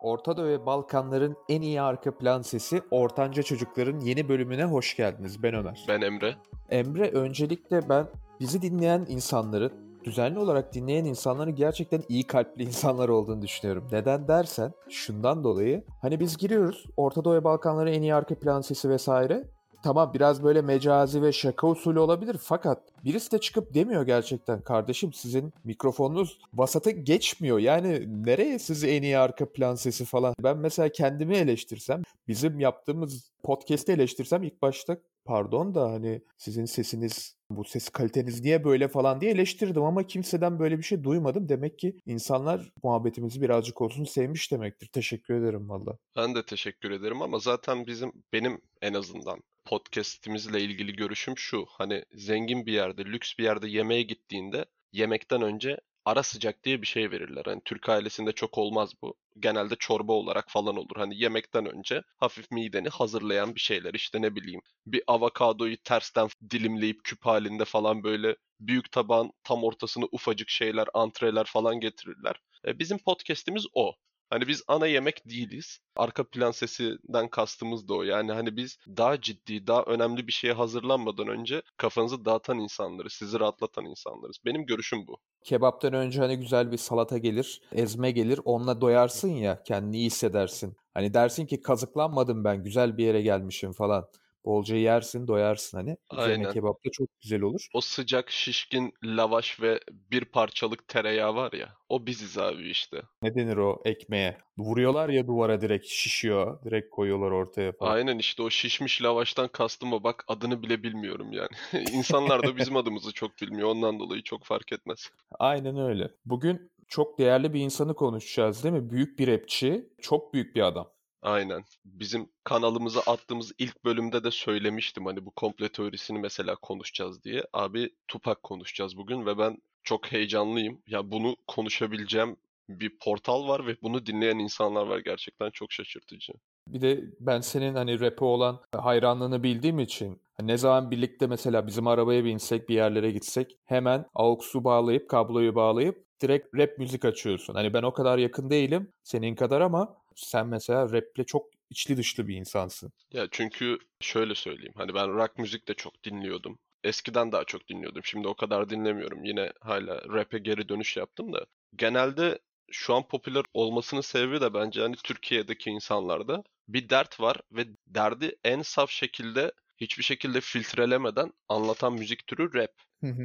Orta Doğu ve Balkanların en iyi arka plan sesi Ortanca Çocukların yeni bölümüne hoş geldiniz. Ben Ömer. Ben Emre. Emre öncelikle ben bizi dinleyen insanların, düzenli olarak dinleyen insanların gerçekten iyi kalpli insanlar olduğunu düşünüyorum. Neden dersen şundan dolayı hani biz giriyoruz Orta Doğu ve Balkanların en iyi arka plan sesi vesaire tamam biraz böyle mecazi ve şaka usulü olabilir fakat birisi de çıkıp demiyor gerçekten kardeşim sizin mikrofonunuz vasata geçmiyor. Yani nereye siz en iyi arka plan sesi falan. Ben mesela kendimi eleştirsem bizim yaptığımız podcast'i eleştirsem ilk başta pardon da hani sizin sesiniz bu ses kaliteniz niye böyle falan diye eleştirdim ama kimseden böyle bir şey duymadım. Demek ki insanlar muhabbetimizi birazcık olsun sevmiş demektir. Teşekkür ederim valla. Ben de teşekkür ederim ama zaten bizim benim en azından podcast'imizle ilgili görüşüm şu. Hani zengin bir yerde, lüks bir yerde yemeğe gittiğinde yemekten önce ara sıcak diye bir şey verirler. Hani Türk ailesinde çok olmaz bu. Genelde çorba olarak falan olur. Hani yemekten önce hafif mideni hazırlayan bir şeyler. İşte ne bileyim bir avokadoyu tersten dilimleyip küp halinde falan böyle büyük tabağın tam ortasını ufacık şeyler, antreler falan getirirler. E, bizim podcast'imiz o. Hani biz ana yemek değiliz. Arka plan sesinden kastımız da o. Yani hani biz daha ciddi, daha önemli bir şeye hazırlanmadan önce kafanızı dağıtan insanlarız, sizi rahatlatan insanlarız. Benim görüşüm bu. Kebaptan önce hani güzel bir salata gelir, ezme gelir, onunla doyarsın ya, kendini iyi hissedersin. Hani dersin ki kazıklanmadım ben, güzel bir yere gelmişim falan. Bolca yersin, doyarsın hani. Üzerine Aynen. kebap da çok güzel olur. O sıcak şişkin lavaş ve bir parçalık tereyağı var ya. O biziz abi işte. Ne denir o ekmeğe? Vuruyorlar ya duvara direkt şişiyor. Direkt koyuyorlar ortaya falan. Aynen işte o şişmiş lavaştan kastım o bak adını bile bilmiyorum yani. İnsanlar da bizim adımızı çok bilmiyor ondan dolayı çok fark etmez. Aynen öyle. Bugün çok değerli bir insanı konuşacağız değil mi? Büyük bir rapçi, çok büyük bir adam. Aynen. Bizim kanalımıza attığımız ilk bölümde de söylemiştim hani bu komple teorisini mesela konuşacağız diye. Abi Tupac konuşacağız bugün ve ben çok heyecanlıyım. Ya bunu konuşabileceğim bir portal var ve bunu dinleyen insanlar var gerçekten çok şaşırtıcı. Bir de ben senin hani rap'e olan hayranlığını bildiğim için hani ne zaman birlikte mesela bizim arabaya binsek bir yerlere gitsek hemen AUX'u bağlayıp kabloyu bağlayıp direkt rap müzik açıyorsun. Hani ben o kadar yakın değilim senin kadar ama sen mesela rap'le çok içli dışlı bir insansın. Ya çünkü şöyle söyleyeyim hani ben rock müzik de çok dinliyordum. Eskiden daha çok dinliyordum. Şimdi o kadar dinlemiyorum. Yine hala rap'e geri dönüş yaptım da. Genelde şu an popüler olmasının sebebi de bence hani Türkiye'deki insanlarda bir dert var ve derdi en saf şekilde hiçbir şekilde filtrelemeden anlatan müzik türü rap.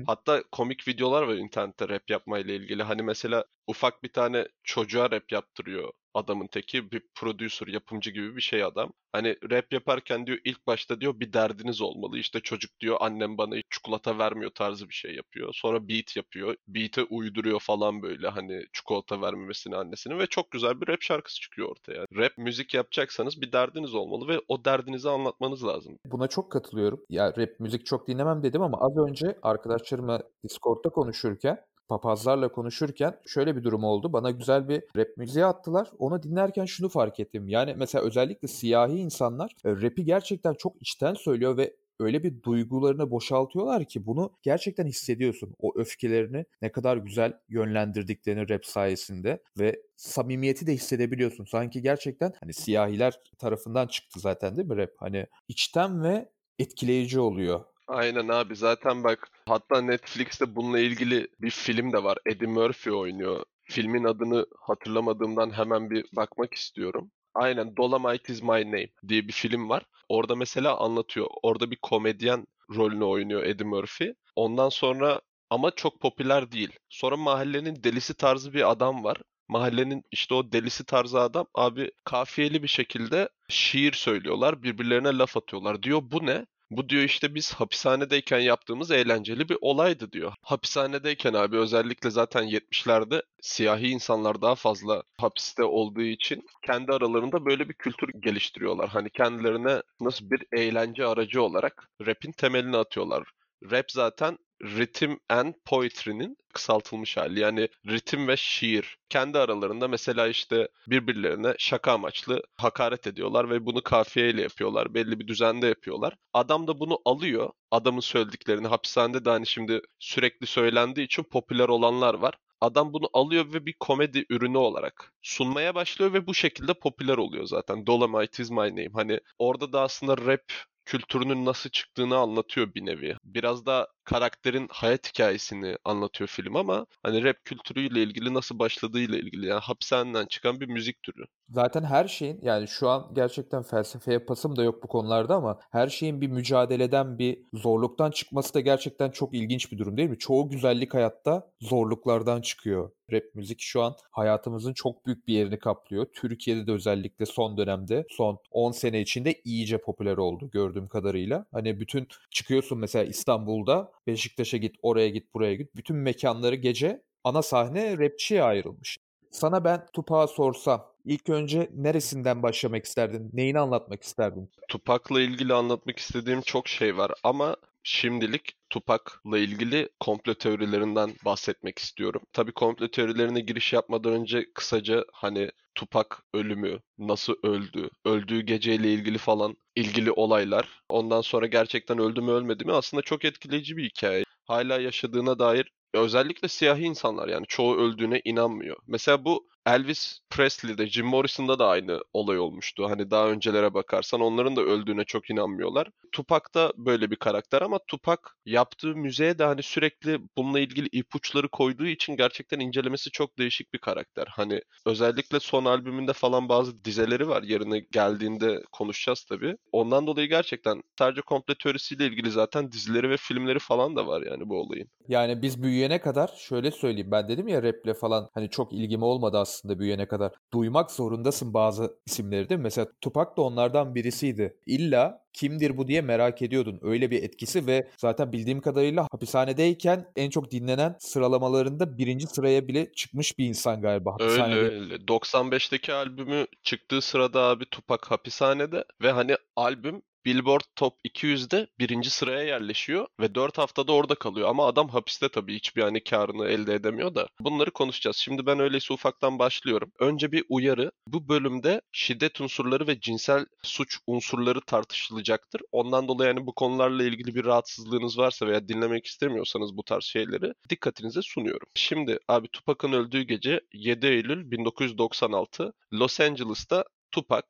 Hatta komik videolar var internette rap yapmayla ilgili. Hani mesela ufak bir tane çocuğa rap yaptırıyor adamın teki bir producer, yapımcı gibi bir şey adam. Hani rap yaparken diyor ilk başta diyor bir derdiniz olmalı. İşte çocuk diyor annem bana çikolata vermiyor tarzı bir şey yapıyor. Sonra beat yapıyor. Beat'e uyduruyor falan böyle hani çikolata vermemesini annesinin ve çok güzel bir rap şarkısı çıkıyor ortaya. Rap müzik yapacaksanız bir derdiniz olmalı ve o derdinizi anlatmanız lazım. Buna çok katılıyorum. Ya rap müzik çok dinlemem dedim ama az önce arkadaşlarımla Discord'da konuşurken papazlarla konuşurken şöyle bir durum oldu. Bana güzel bir rap müziği attılar. Onu dinlerken şunu fark ettim. Yani mesela özellikle siyahi insanlar e, rap'i gerçekten çok içten söylüyor ve öyle bir duygularını boşaltıyorlar ki bunu gerçekten hissediyorsun. O öfkelerini ne kadar güzel yönlendirdiklerini rap sayesinde ve samimiyeti de hissedebiliyorsun. Sanki gerçekten hani siyahiler tarafından çıktı zaten değil mi rap? Hani içten ve etkileyici oluyor. Aynen abi zaten bak hatta Netflix'te bununla ilgili bir film de var. Eddie Murphy oynuyor. Filmin adını hatırlamadığımdan hemen bir bakmak istiyorum. Aynen Dolomite is my name diye bir film var. Orada mesela anlatıyor. Orada bir komedyen rolünü oynuyor Eddie Murphy. Ondan sonra ama çok popüler değil. Sonra mahallenin delisi tarzı bir adam var. Mahallenin işte o delisi tarzı adam abi kafiyeli bir şekilde şiir söylüyorlar. Birbirlerine laf atıyorlar. Diyor bu ne? Bu diyor işte biz hapishanedeyken yaptığımız eğlenceli bir olaydı diyor. Hapishanedeyken abi özellikle zaten 70'lerde siyahi insanlar daha fazla hapiste olduğu için kendi aralarında böyle bir kültür geliştiriyorlar. Hani kendilerine nasıl bir eğlence aracı olarak rap'in temelini atıyorlar. Rap zaten Rhythm and Poetry'nin kısaltılmış hali. Yani ritim ve şiir. Kendi aralarında mesela işte birbirlerine şaka amaçlı hakaret ediyorlar ve bunu kafiyeyle yapıyorlar. Belli bir düzende yapıyorlar. Adam da bunu alıyor. Adamın söylediklerini hapishanede de hani şimdi sürekli söylendiği için popüler olanlar var. Adam bunu alıyor ve bir komedi ürünü olarak sunmaya başlıyor ve bu şekilde popüler oluyor zaten. Dolomite is my name. Hani orada da aslında rap kültürünün nasıl çıktığını anlatıyor bir nevi. Biraz da karakterin hayat hikayesini anlatıyor film ama hani rap kültürüyle ilgili nasıl başladığıyla ilgili yani hapishaneden çıkan bir müzik türü. Zaten her şeyin yani şu an gerçekten felsefeye pasım da yok bu konularda ama her şeyin bir mücadeleden bir zorluktan çıkması da gerçekten çok ilginç bir durum değil mi? Çoğu güzellik hayatta zorluklardan çıkıyor. Rap müzik şu an hayatımızın çok büyük bir yerini kaplıyor. Türkiye'de de özellikle son dönemde son 10 sene içinde iyice popüler oldu gördüğüm kadarıyla. Hani bütün çıkıyorsun mesela İstanbul'da Beşiktaş'a git, oraya git, buraya git. Bütün mekanları gece ana sahne rapçiye ayrılmış. Sana ben Tupac'a sorsam ilk önce neresinden başlamak isterdin? Neyini anlatmak isterdin? Tupac'la ilgili anlatmak istediğim çok şey var ama şimdilik Tupac'la ilgili komplo teorilerinden bahsetmek istiyorum. Tabii komplo teorilerine giriş yapmadan önce kısaca hani Tupac ölümü, nasıl öldü, öldüğü geceyle ilgili falan ilgili olaylar. Ondan sonra gerçekten öldü mü ölmedi mi aslında çok etkileyici bir hikaye. Hala yaşadığına dair özellikle siyahi insanlar yani çoğu öldüğüne inanmıyor. Mesela bu Elvis Presley'de, Jim Morrison'da da aynı olay olmuştu. Hani daha öncelere bakarsan onların da öldüğüne çok inanmıyorlar. Tupac da böyle bir karakter ama Tupac yaptığı müzeye de hani sürekli bununla ilgili ipuçları koyduğu için gerçekten incelemesi çok değişik bir karakter. Hani özellikle son albümünde falan bazı dizeleri var. Yerine geldiğinde konuşacağız tabii. Ondan dolayı gerçekten sadece komple teorisiyle ilgili zaten dizileri ve filmleri falan da var yani bu olayın. Yani biz büyüyene kadar şöyle söyleyeyim ben dedim ya raple falan hani çok ilgim olmadı aslında büyüyene kadar. Duymak zorundasın bazı isimleri değil mi? Mesela Tupac da onlardan birisiydi. İlla kimdir bu diye merak ediyordun. Öyle bir etkisi ve zaten bildiğim kadarıyla hapishanedeyken en çok dinlenen sıralamalarında birinci sıraya bile çıkmış bir insan galiba hapishanede. Öyle öyle. 95'teki albümü çıktığı sırada abi Tupac hapishanede ve hani albüm Billboard Top 200'de birinci sıraya yerleşiyor ve 4 haftada orada kalıyor. Ama adam hapiste tabii hiçbir hani karını elde edemiyor da. Bunları konuşacağız. Şimdi ben öyleyse ufaktan başlıyorum. Önce bir uyarı. Bu bölümde şiddet unsurları ve cinsel suç unsurları tartışılacaktır. Ondan dolayı yani bu konularla ilgili bir rahatsızlığınız varsa veya dinlemek istemiyorsanız bu tarz şeyleri dikkatinize sunuyorum. Şimdi abi Tupac'ın öldüğü gece 7 Eylül 1996 Los Angeles'ta Tupac,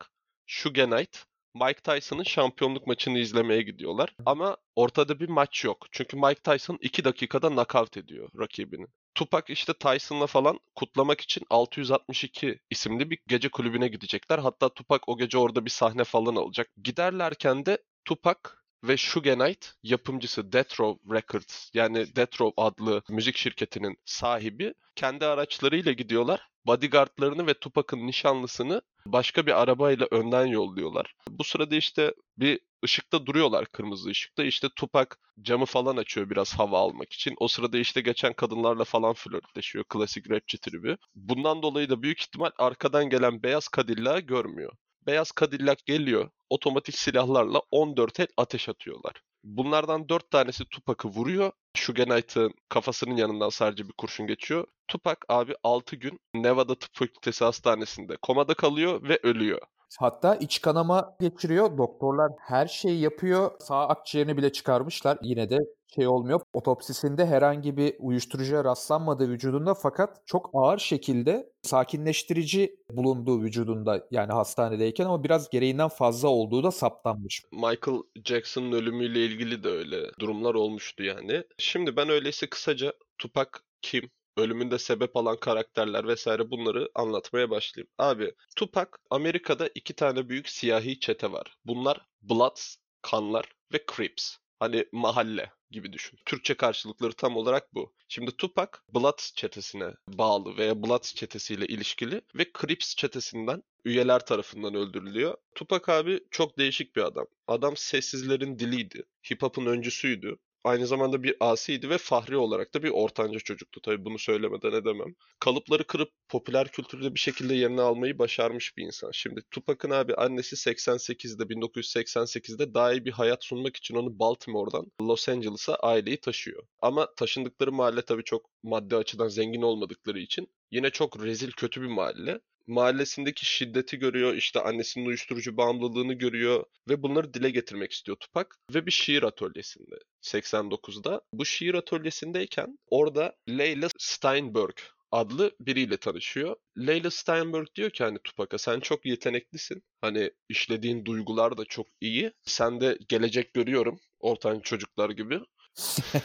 Suge Knight, Mike Tyson'ın şampiyonluk maçını izlemeye gidiyorlar. Ama ortada bir maç yok. Çünkü Mike Tyson 2 dakikada knockout ediyor rakibini. Tupac işte Tyson'la falan kutlamak için 662 isimli bir gece kulübüne gidecekler. Hatta Tupac o gece orada bir sahne falan alacak. Giderlerken de Tupac ve Suge Knight yapımcısı Death Row Records yani Death Row adlı müzik şirketinin sahibi kendi araçlarıyla gidiyorlar. Bodyguardlarını ve Tupac'ın nişanlısını başka bir arabayla önden yolluyorlar. Bu sırada işte bir ışıkta duruyorlar kırmızı ışıkta. İşte Tupac camı falan açıyor biraz hava almak için. O sırada işte geçen kadınlarla falan flörtleşiyor. Klasik rapçi tribi. Bundan dolayı da büyük ihtimal arkadan gelen beyaz Cadillac'ı görmüyor. Beyaz Cadillac geliyor. Otomatik silahlarla 14 el ateş atıyorlar. Bunlardan 4 tanesi Tupac'ı vuruyor. Suge Knight'ın kafasının yanından sadece bir kurşun geçiyor. Tupac abi 6 gün Nevada Tıp Fakültesi Hastanesi'nde komada kalıyor ve ölüyor. Hatta iç kanama geçiriyor. Doktorlar her şeyi yapıyor. Sağ akciğerini bile çıkarmışlar. Yine de şey olmuyor. Otopsisinde herhangi bir uyuşturucuya rastlanmadığı vücudunda fakat çok ağır şekilde sakinleştirici bulunduğu vücudunda yani hastanedeyken ama biraz gereğinden fazla olduğu da saptanmış. Michael Jackson'ın ölümüyle ilgili de öyle durumlar olmuştu yani. Şimdi ben öyleyse kısaca Tupac kim? Ölümünde sebep alan karakterler vesaire bunları anlatmaya başlayayım. Abi Tupac Amerika'da iki tane büyük siyahi çete var. Bunlar Bloods, kanlar ve Crips. Hani mahalle gibi düşün. Türkçe karşılıkları tam olarak bu. Şimdi Tupac Bloods çetesine bağlı veya Bloods çetesiyle ilişkili ve Crips çetesinden üyeler tarafından öldürülüyor. Tupac abi çok değişik bir adam. Adam sessizlerin diliydi. Hip hop'un öncüsüydü aynı zamanda bir asiydi ve fahri olarak da bir ortanca çocuktu. Tabii bunu söylemeden edemem. Kalıpları kırıp popüler kültürde bir şekilde yerini almayı başarmış bir insan. Şimdi Tupac'ın abi annesi 88'de 1988'de daha iyi bir hayat sunmak için onu Baltimore'dan Los Angeles'a aileyi taşıyor. Ama taşındıkları mahalle tabii çok maddi açıdan zengin olmadıkları için yine çok rezil kötü bir mahalle mahallesindeki şiddeti görüyor, işte annesinin uyuşturucu bağımlılığını görüyor ve bunları dile getirmek istiyor Tupak ve bir şiir atölyesinde 89'da. Bu şiir atölyesindeyken orada Leyla Steinberg adlı biriyle tanışıyor. Layla Steinberg diyor ki hani Tupac'a sen çok yeteneklisin. Hani işlediğin duygular da çok iyi. Sen de gelecek görüyorum ortanca çocuklar gibi.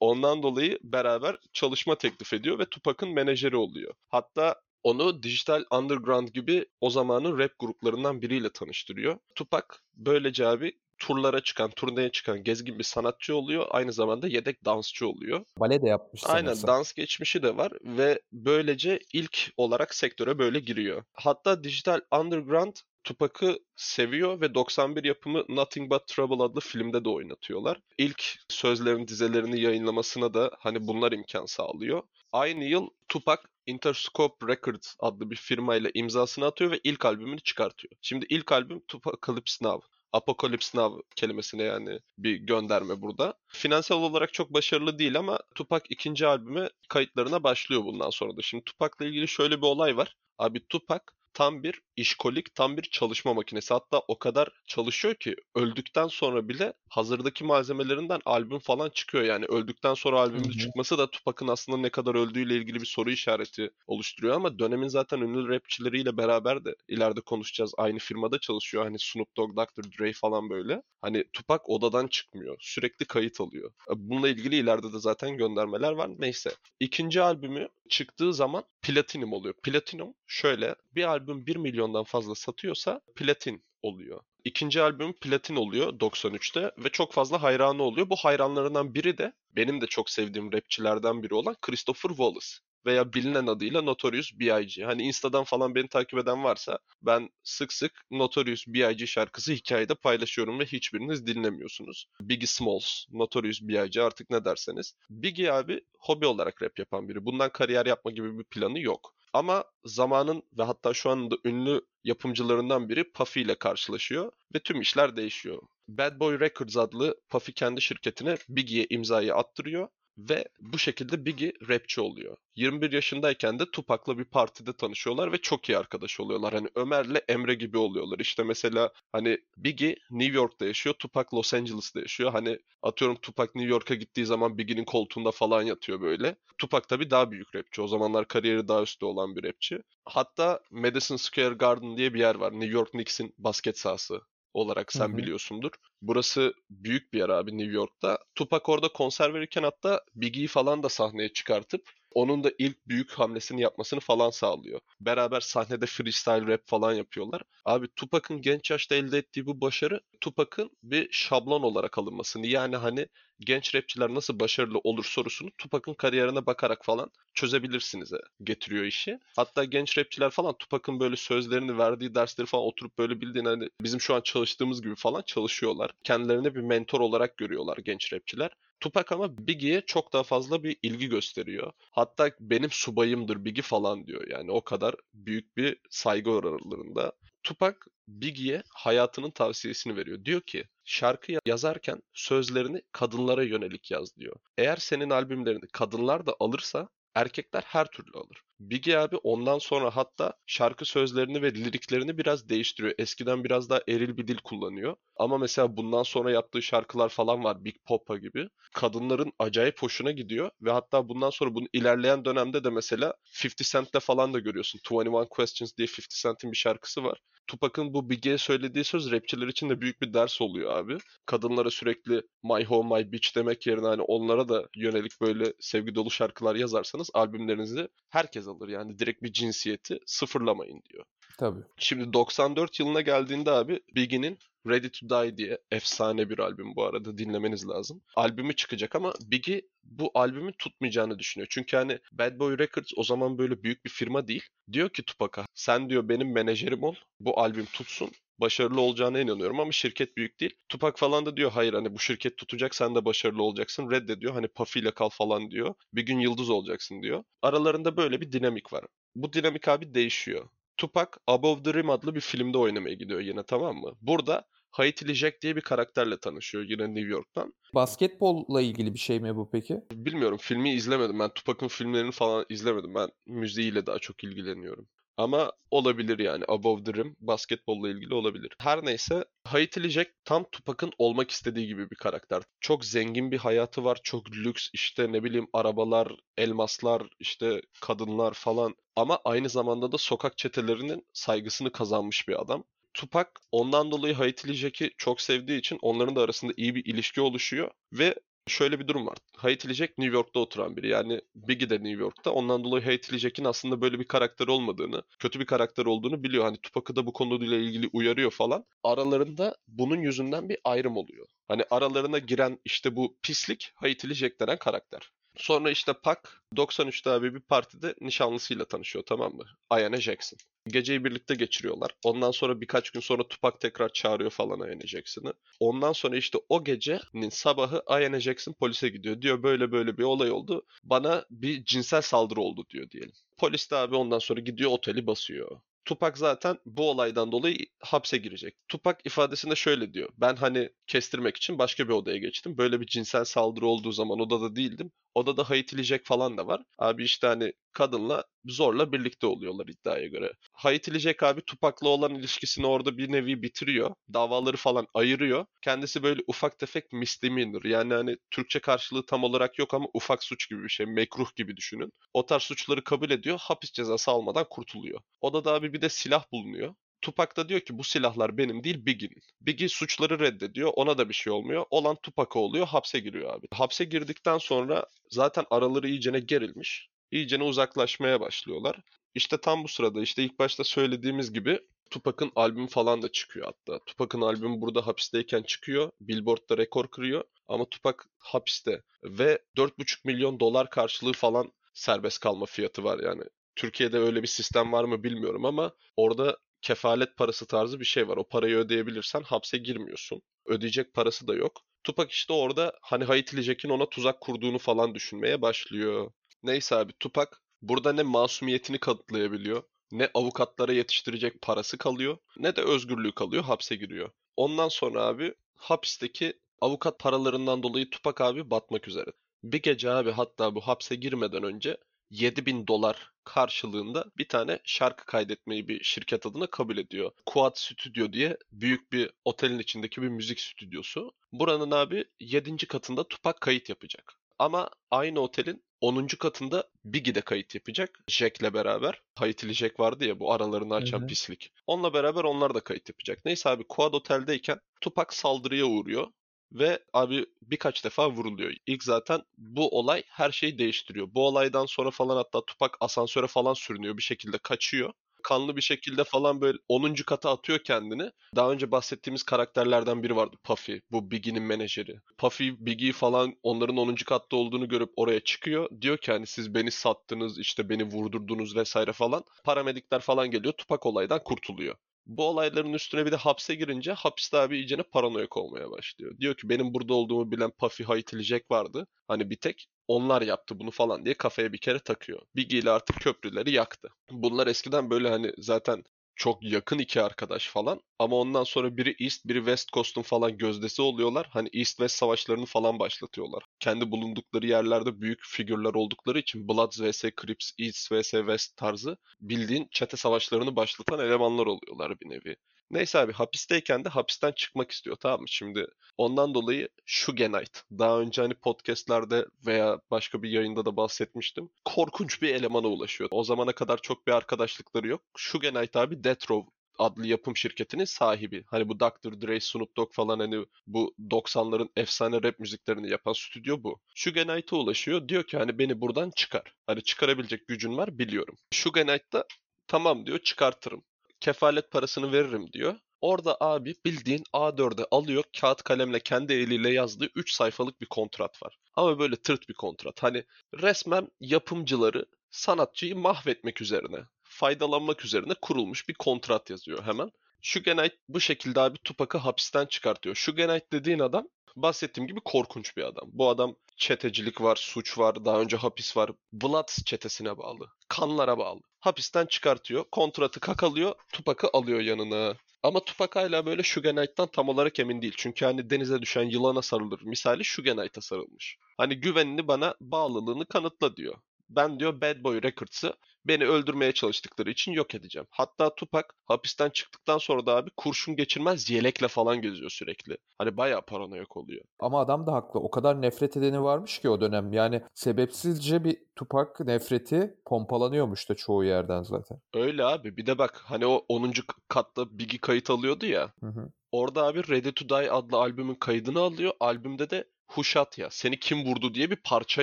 Ondan dolayı beraber çalışma teklif ediyor ve Tupac'ın menajeri oluyor. Hatta onu Digital Underground gibi o zamanın rap gruplarından biriyle tanıştırıyor. Tupac böylece abi turlara çıkan, turneye çıkan gezgin bir sanatçı oluyor. Aynı zamanda yedek dansçı oluyor. Bale de yapmış Aynen dans geçmişi de var ve böylece ilk olarak sektöre böyle giriyor. Hatta Digital Underground Tupac'ı seviyor ve 91 yapımı Nothing But Trouble adlı filmde de oynatıyorlar. İlk sözlerin dizelerini yayınlamasına da hani bunlar imkan sağlıyor. Aynı yıl Tupac Interscope Records adlı bir firmayla imzasını atıyor ve ilk albümünü çıkartıyor. Şimdi ilk albüm Tupacalypse Now. Apocalypse Now kelimesine yani bir gönderme burada. Finansal olarak çok başarılı değil ama Tupac ikinci albüme kayıtlarına başlıyor bundan sonra da. Şimdi Tupac'la ilgili şöyle bir olay var. Abi Tupac tam bir işkolik, tam bir çalışma makinesi. Hatta o kadar çalışıyor ki öldükten sonra bile hazırdaki malzemelerinden albüm falan çıkıyor. Yani öldükten sonra albümün çıkması da Tupac'ın aslında ne kadar öldüğüyle ilgili bir soru işareti oluşturuyor ama dönemin zaten ünlü rapçileriyle beraber de ileride konuşacağız. Aynı firmada çalışıyor. Hani Snoop Dogg, Dr. Dre falan böyle. Hani Tupac odadan çıkmıyor. Sürekli kayıt alıyor. Bununla ilgili ileride de zaten göndermeler var. Neyse. İkinci albümü çıktığı zaman platinum oluyor. Platinum şöyle bir albüm 1 milyondan fazla satıyorsa platin oluyor. İkinci albüm platin oluyor 93'te ve çok fazla hayranı oluyor. Bu hayranlarından biri de benim de çok sevdiğim rapçilerden biri olan Christopher Wallace veya bilinen adıyla Notorious B.I.G. Hani Insta'dan falan beni takip eden varsa ben sık sık Notorious B.I.G. şarkısı hikayede paylaşıyorum ve hiçbiriniz dinlemiyorsunuz. Biggie Smalls, Notorious B.I.G. artık ne derseniz. Biggie abi hobi olarak rap yapan biri. Bundan kariyer yapma gibi bir planı yok. Ama zamanın ve hatta şu anda ünlü yapımcılarından biri Puffy ile karşılaşıyor ve tüm işler değişiyor. Bad Boy Records adlı Puffy kendi şirketine Biggie'ye imzayı attırıyor ve bu şekilde Biggie rapçi oluyor. 21 yaşındayken de Tupac'la bir partide tanışıyorlar ve çok iyi arkadaş oluyorlar. Hani Ömer'le Emre gibi oluyorlar. İşte mesela hani Biggie New York'ta yaşıyor, Tupac Los Angeles'ta yaşıyor. Hani atıyorum Tupac New York'a gittiği zaman Biggie'nin koltuğunda falan yatıyor böyle. Tupac tabii daha büyük rapçi. O zamanlar kariyeri daha üstte olan bir rapçi. Hatta Madison Square Garden diye bir yer var. New York Knicks'in basket sahası olarak sen Hı hı. biliyorsundur. Burası büyük bir yer abi New York'ta. Tupac orada konser verirken hatta Biggie'yi falan da sahneye çıkartıp onun da ilk büyük hamlesini yapmasını falan sağlıyor. Beraber sahnede freestyle rap falan yapıyorlar. Abi Tupac'ın genç yaşta elde ettiği bu başarı Tupac'ın bir şablon olarak alınmasını yani hani genç rapçiler nasıl başarılı olur sorusunu Tupac'ın kariyerine bakarak falan çözebilirsiniz getiriyor işi. Hatta genç rapçiler falan Tupac'ın böyle sözlerini verdiği dersleri falan oturup böyle bildiğin hani bizim şu an çalıştığımız gibi falan çalışıyorlar. Kendilerine bir mentor olarak görüyorlar genç rapçiler. Tupac ama Biggie'ye çok daha fazla bir ilgi gösteriyor. Hatta benim subayımdır Biggie falan diyor. Yani o kadar büyük bir saygı aralarında. Tupac Biggie'ye hayatının tavsiyesini veriyor. Diyor ki şarkı yazarken sözlerini kadınlara yönelik yaz diyor. Eğer senin albümlerini kadınlar da alırsa erkekler her türlü alır. Biggie abi ondan sonra hatta şarkı sözlerini ve liriklerini biraz değiştiriyor. Eskiden biraz daha eril bir dil kullanıyor. Ama mesela bundan sonra yaptığı şarkılar falan var Big Poppa gibi. Kadınların acayip hoşuna gidiyor ve hatta bundan sonra bunun ilerleyen dönemde de mesela 50 Cent'le falan da görüyorsun. 21 Questions diye 50 Cent'in bir şarkısı var. Tupac'ın bu Biggie'ye söylediği söz rapçiler için de büyük bir ders oluyor abi. Kadınlara sürekli my home my bitch demek yerine hani onlara da yönelik böyle sevgi dolu şarkılar yazarsanız albümlerinizi herkes alır. Yani direkt bir cinsiyeti sıfırlamayın diyor. Tabii. Şimdi 94 yılına geldiğinde abi Biggie'nin Ready to Die diye efsane bir albüm bu arada dinlemeniz lazım. Albümü çıkacak ama Biggie bu albümün tutmayacağını düşünüyor. Çünkü hani Bad Boy Records o zaman böyle büyük bir firma değil. Diyor ki Tupac'a sen diyor benim menajerim ol bu albüm tutsun başarılı olacağına inanıyorum ama şirket büyük değil. Tupac falan da diyor hayır hani bu şirket tutacak sen de başarılı olacaksın. Reddediyor hani Puffy ile kal falan diyor. Bir gün yıldız olacaksın diyor. Aralarında böyle bir dinamik var. Bu dinamik abi değişiyor. Tupac Above the Rim adlı bir filmde oynamaya gidiyor yine tamam mı? Burada Haitili Jack diye bir karakterle tanışıyor yine New York'tan. Basketbolla ilgili bir şey mi bu peki? Bilmiyorum filmi izlemedim. Ben Tupac'ın filmlerini falan izlemedim. Ben müziğiyle daha çok ilgileniyorum. Ama olabilir yani. Above the Rim basketbolla ilgili olabilir. Her neyse Haitili Jack tam Tupac'ın olmak istediği gibi bir karakter. Çok zengin bir hayatı var. Çok lüks işte ne bileyim arabalar, elmaslar, işte kadınlar falan. Ama aynı zamanda da sokak çetelerinin saygısını kazanmış bir adam. Tupac ondan dolayı Haitili Jack'i çok sevdiği için onların da arasında iyi bir ilişki oluşuyor ve şöyle bir durum var. Haitili Jack New York'ta oturan biri. Yani Biggie de New York'ta. Ondan dolayı Haitili Jack'in aslında böyle bir karakter olmadığını, kötü bir karakter olduğunu biliyor. Hani Tupac'ı da bu konuyla ilgili uyarıyor falan. Aralarında bunun yüzünden bir ayrım oluyor. Hani aralarına giren işte bu pislik Haitili Jack denen karakter. Sonra işte Pac 93'te abi bir partide nişanlısıyla tanışıyor tamam mı? Ayane Jackson. Geceyi birlikte geçiriyorlar. Ondan sonra birkaç gün sonra Tupac tekrar çağırıyor falan Ayane Jackson'ı. Ondan sonra işte o gecenin sabahı Ayane Jackson polise gidiyor. Diyor böyle böyle bir olay oldu. Bana bir cinsel saldırı oldu diyor diyelim. Polis de abi ondan sonra gidiyor oteli basıyor. Tupac zaten bu olaydan dolayı hapse girecek. Tupac ifadesinde şöyle diyor. Ben hani kestirmek için başka bir odaya geçtim. Böyle bir cinsel saldırı olduğu zaman odada değildim. Odada Haitili Jack falan da var. Abi işte hani kadınla zorla birlikte oluyorlar iddiaya göre. Haitili Jack abi Tupac'la olan ilişkisini orada bir nevi bitiriyor. Davaları falan ayırıyor. Kendisi böyle ufak tefek misdemeanor. Yani hani Türkçe karşılığı tam olarak yok ama ufak suç gibi bir şey. Mekruh gibi düşünün. O tarz suçları kabul ediyor. Hapis cezası almadan kurtuluyor. Odada abi bir de silah bulunuyor. Tupac da diyor ki bu silahlar benim değil Biggie'nin. Biggie suçları reddediyor. Ona da bir şey olmuyor. Olan Tupac'a oluyor. Hapse giriyor abi. Hapse girdikten sonra zaten araları iyicene gerilmiş. İyicene uzaklaşmaya başlıyorlar. İşte tam bu sırada işte ilk başta söylediğimiz gibi Tupac'ın albümü falan da çıkıyor hatta. Tupac'ın albümü burada hapisteyken çıkıyor. Billboard'da rekor kırıyor. Ama Tupac hapiste. Ve 4,5 milyon dolar karşılığı falan serbest kalma fiyatı var yani. Türkiye'de öyle bir sistem var mı bilmiyorum ama orada kefalet parası tarzı bir şey var. O parayı ödeyebilirsen hapse girmiyorsun. Ödeyecek parası da yok. Tupac işte orada hani Haitili Jack'in ona tuzak kurduğunu falan düşünmeye başlıyor. Neyse abi Tupac burada ne masumiyetini kanıtlayabiliyor, ne avukatlara yetiştirecek parası kalıyor, ne de özgürlüğü kalıyor, hapse giriyor. Ondan sonra abi hapisteki avukat paralarından dolayı Tupac abi batmak üzere. Bir gece abi hatta bu hapse girmeden önce 7000 dolar karşılığında bir tane şarkı kaydetmeyi bir şirket adına kabul ediyor. Quad Studio diye büyük bir otelin içindeki bir müzik stüdyosu. Buranın abi 7. katında Tupac kayıt yapacak. Ama aynı otelin 10. katında Biggie de kayıt yapacak. Jack'le beraber. Haitili Jack vardı ya bu aralarını açan hı. pislik. Onunla beraber onlar da kayıt yapacak. Neyse abi Quad Otel'deyken Tupac saldırıya uğruyor. Ve abi birkaç defa vuruluyor. İlk zaten bu olay her şeyi değiştiriyor. Bu olaydan sonra falan hatta Tupac asansöre falan sürünüyor. Bir şekilde kaçıyor. Kanlı bir şekilde falan böyle 10. kata atıyor kendini. Daha önce bahsettiğimiz karakterlerden biri vardı Puffy. Bu Biggie'nin menajeri. Puffy, Biggie falan onların 10. katta olduğunu görüp oraya çıkıyor. Diyor ki hani siz beni sattınız işte beni vurdurdunuz vesaire falan. Paramedikler falan geliyor. Tupac olaydan kurtuluyor. Bu olayların üstüne bir de hapse girince hapiste abi iyicene paranoyak olmaya başlıyor. Diyor ki benim burada olduğumu bilen Puffy Haitili Jack vardı. Hani bir tek onlar yaptı bunu falan diye kafaya bir kere takıyor. Biggie ile artık köprüleri yaktı. Bunlar eskiden böyle hani zaten çok yakın iki arkadaş falan. Ama ondan sonra biri East, biri West Coast'un falan gözdesi oluyorlar. Hani East-West savaşlarını falan başlatıyorlar. Kendi bulundukları yerlerde büyük figürler oldukları için Bloods vs Crips, East vs West tarzı bildiğin çete savaşlarını başlatan elemanlar oluyorlar bir nevi. Neyse abi hapisteyken de hapisten çıkmak istiyor tamam mı? Şimdi ondan dolayı Shugenite. Daha önce hani podcastlerde veya başka bir yayında da bahsetmiştim. Korkunç bir elemana ulaşıyor. O zamana kadar çok bir arkadaşlıkları yok. Shugenite abi Death Row adlı yapım şirketinin sahibi. Hani bu Dr. Dre, Snoop Dogg falan hani bu 90'ların efsane rap müziklerini yapan stüdyo bu. Shugenite'a ulaşıyor. Diyor ki hani beni buradan çıkar. Hani çıkarabilecek gücün var biliyorum. Shugenite da tamam diyor çıkartırım kefalet parasını veririm diyor. Orada abi bildiğin A4'e alıyor kağıt kalemle kendi eliyle yazdığı 3 sayfalık bir kontrat var. Ama böyle tırt bir kontrat. Hani resmen yapımcıları sanatçıyı mahvetmek üzerine, faydalanmak üzerine kurulmuş bir kontrat yazıyor hemen. Shugenite bu şekilde abi Tupac'ı hapisten çıkartıyor. Shugenite dediğin adam bahsettiğim gibi korkunç bir adam. Bu adam çetecilik var, suç var, daha önce hapis var. Bloods çetesine bağlı. Kanlara bağlı. Hapisten çıkartıyor, kontratı kakalıyor, Tupac'ı alıyor yanına. Ama Tupac hala böyle Shugenite'dan tam olarak emin değil. Çünkü hani denize düşen yılana sarılır. Misali Shugenite'a sarılmış. Hani güvenini bana bağlılığını kanıtla diyor. Ben diyor Bad Boy Records'ı Beni öldürmeye çalıştıkları için yok edeceğim. Hatta Tupac hapisten çıktıktan sonra da abi kurşun geçirmez yelekle falan geziyor sürekli. Hani bayağı paranoyak oluyor. Ama adam da haklı. O kadar nefret edeni varmış ki o dönem. Yani sebepsizce bir Tupac nefreti pompalanıyormuş da çoğu yerden zaten. Öyle abi. Bir de bak hani o 10. katta Biggie kayıt alıyordu ya. Hı hı. Orada abi Ready to Die adlı albümün kaydını alıyor. Albümde de Huşat ya seni kim vurdu diye bir parça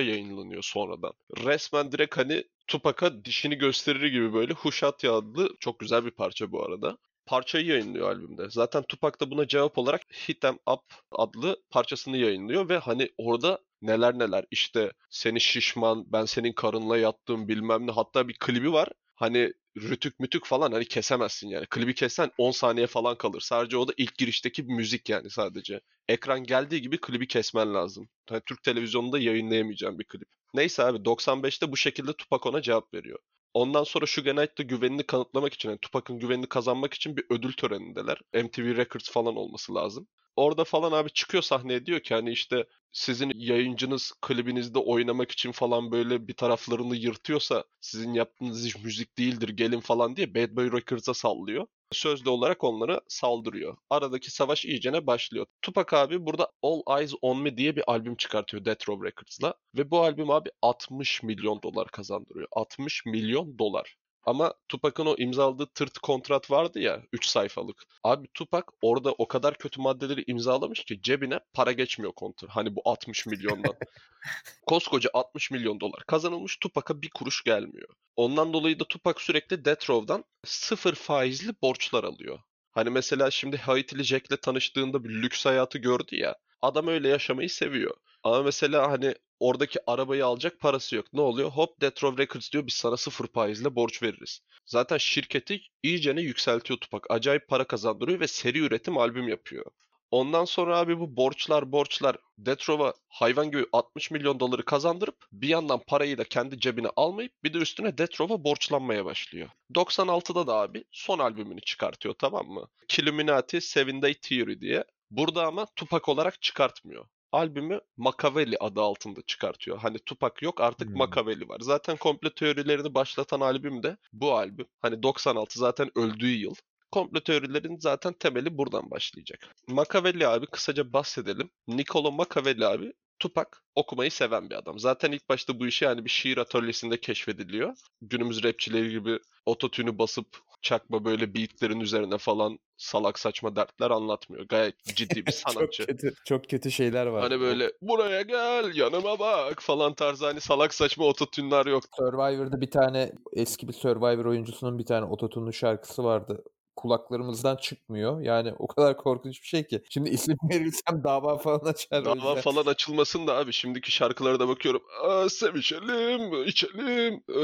yayınlanıyor sonradan. Resmen direkt hani Tupac'a dişini gösterir gibi böyle Huşat ya adlı çok güzel bir parça bu arada. Parçayı yayınlıyor albümde. Zaten Tupac da buna cevap olarak Hit 'em Up adlı parçasını yayınlıyor ve hani orada neler neler işte seni şişman ben senin karınla yattım bilmem ne hatta bir klibi var. Hani rütük mütük falan hani kesemezsin yani. Klibi kessen 10 saniye falan kalır. Sadece o da ilk girişteki müzik yani sadece. Ekran geldiği gibi klibi kesmen lazım. Yani Türk televizyonunda yayınlayamayacağım bir klip. Neyse abi 95'te bu şekilde Tupac ona cevap veriyor. Ondan sonra Suge Knight da güvenini kanıtlamak için, yani Tupac'ın güvenini kazanmak için bir ödül törenindeler. MTV Records falan olması lazım. Orada falan abi çıkıyor sahneye diyor ki hani işte sizin yayıncınız klibinizde oynamak için falan böyle bir taraflarını yırtıyorsa sizin yaptığınız iş müzik değildir gelin falan diye Bad Boy Records'a sallıyor. Sözlü olarak onlara saldırıyor. Aradaki savaş iyicene başlıyor. Tupac abi burada All Eyes On Me diye bir albüm çıkartıyor Death Row Records'la. Ve bu albüm abi 60 milyon dolar kazandırıyor. 60 milyon dolar. Ama Tupac'ın o imzaladığı tırt kontrat vardı ya 3 sayfalık. Abi Tupac orada o kadar kötü maddeleri imzalamış ki cebine para geçmiyor kontrat. Hani bu 60 milyondan. Koskoca 60 milyon dolar kazanılmış Tupac'a bir kuruş gelmiyor. Ondan dolayı da Tupac sürekli Death Row'dan sıfır faizli borçlar alıyor. Hani mesela şimdi Haiti'li Jack'le tanıştığında bir lüks hayatı gördü ya. Adam öyle yaşamayı seviyor. Ama mesela hani oradaki arabayı alacak parası yok. Ne oluyor? Hop Death Row Records diyor biz sana sıfır faizle borç veririz. Zaten şirketi iyicene yükseltiyor Tupac. Acayip para kazandırıyor ve seri üretim albüm yapıyor. Ondan sonra abi bu borçlar borçlar Death Row'a hayvan gibi 60 milyon doları kazandırıp bir yandan parayı da kendi cebine almayıp bir de üstüne Death Row'a borçlanmaya başlıyor. 96'da da abi son albümünü çıkartıyor tamam mı? Killuminati Seven Day Theory diye. Burada ama Tupac olarak çıkartmıyor albümü Makaveli adı altında çıkartıyor. Hani Tupac yok artık hmm. Makaveli var. Zaten komple teorilerini başlatan albüm de bu albüm. Hani 96 zaten öldüğü yıl. Komplo teorilerin zaten temeli buradan başlayacak. Machiavelli abi kısaca bahsedelim. Niccolo Machiavelli abi Tupac okumayı seven bir adam. Zaten ilk başta bu işi yani bir şiir atölyesinde keşfediliyor. Günümüz rapçileri gibi ototünü basıp çakma böyle beatlerin üzerine falan salak saçma dertler anlatmıyor. Gayet ciddi bir sanatçı. çok kötü, çok kötü şeyler var. Hani böyle buraya gel yanıma bak falan tarzı hani salak saçma ototünler yok. Survivor'da bir tane eski bir Survivor oyuncusunun bir tane ototunlu şarkısı vardı kulaklarımızdan çıkmıyor. Yani o kadar korkunç bir şey ki. Şimdi isim verirsem dava falan açar. Dava falan açılmasın da abi. Şimdiki şarkılara da bakıyorum. Aa, sevişelim, içelim, e,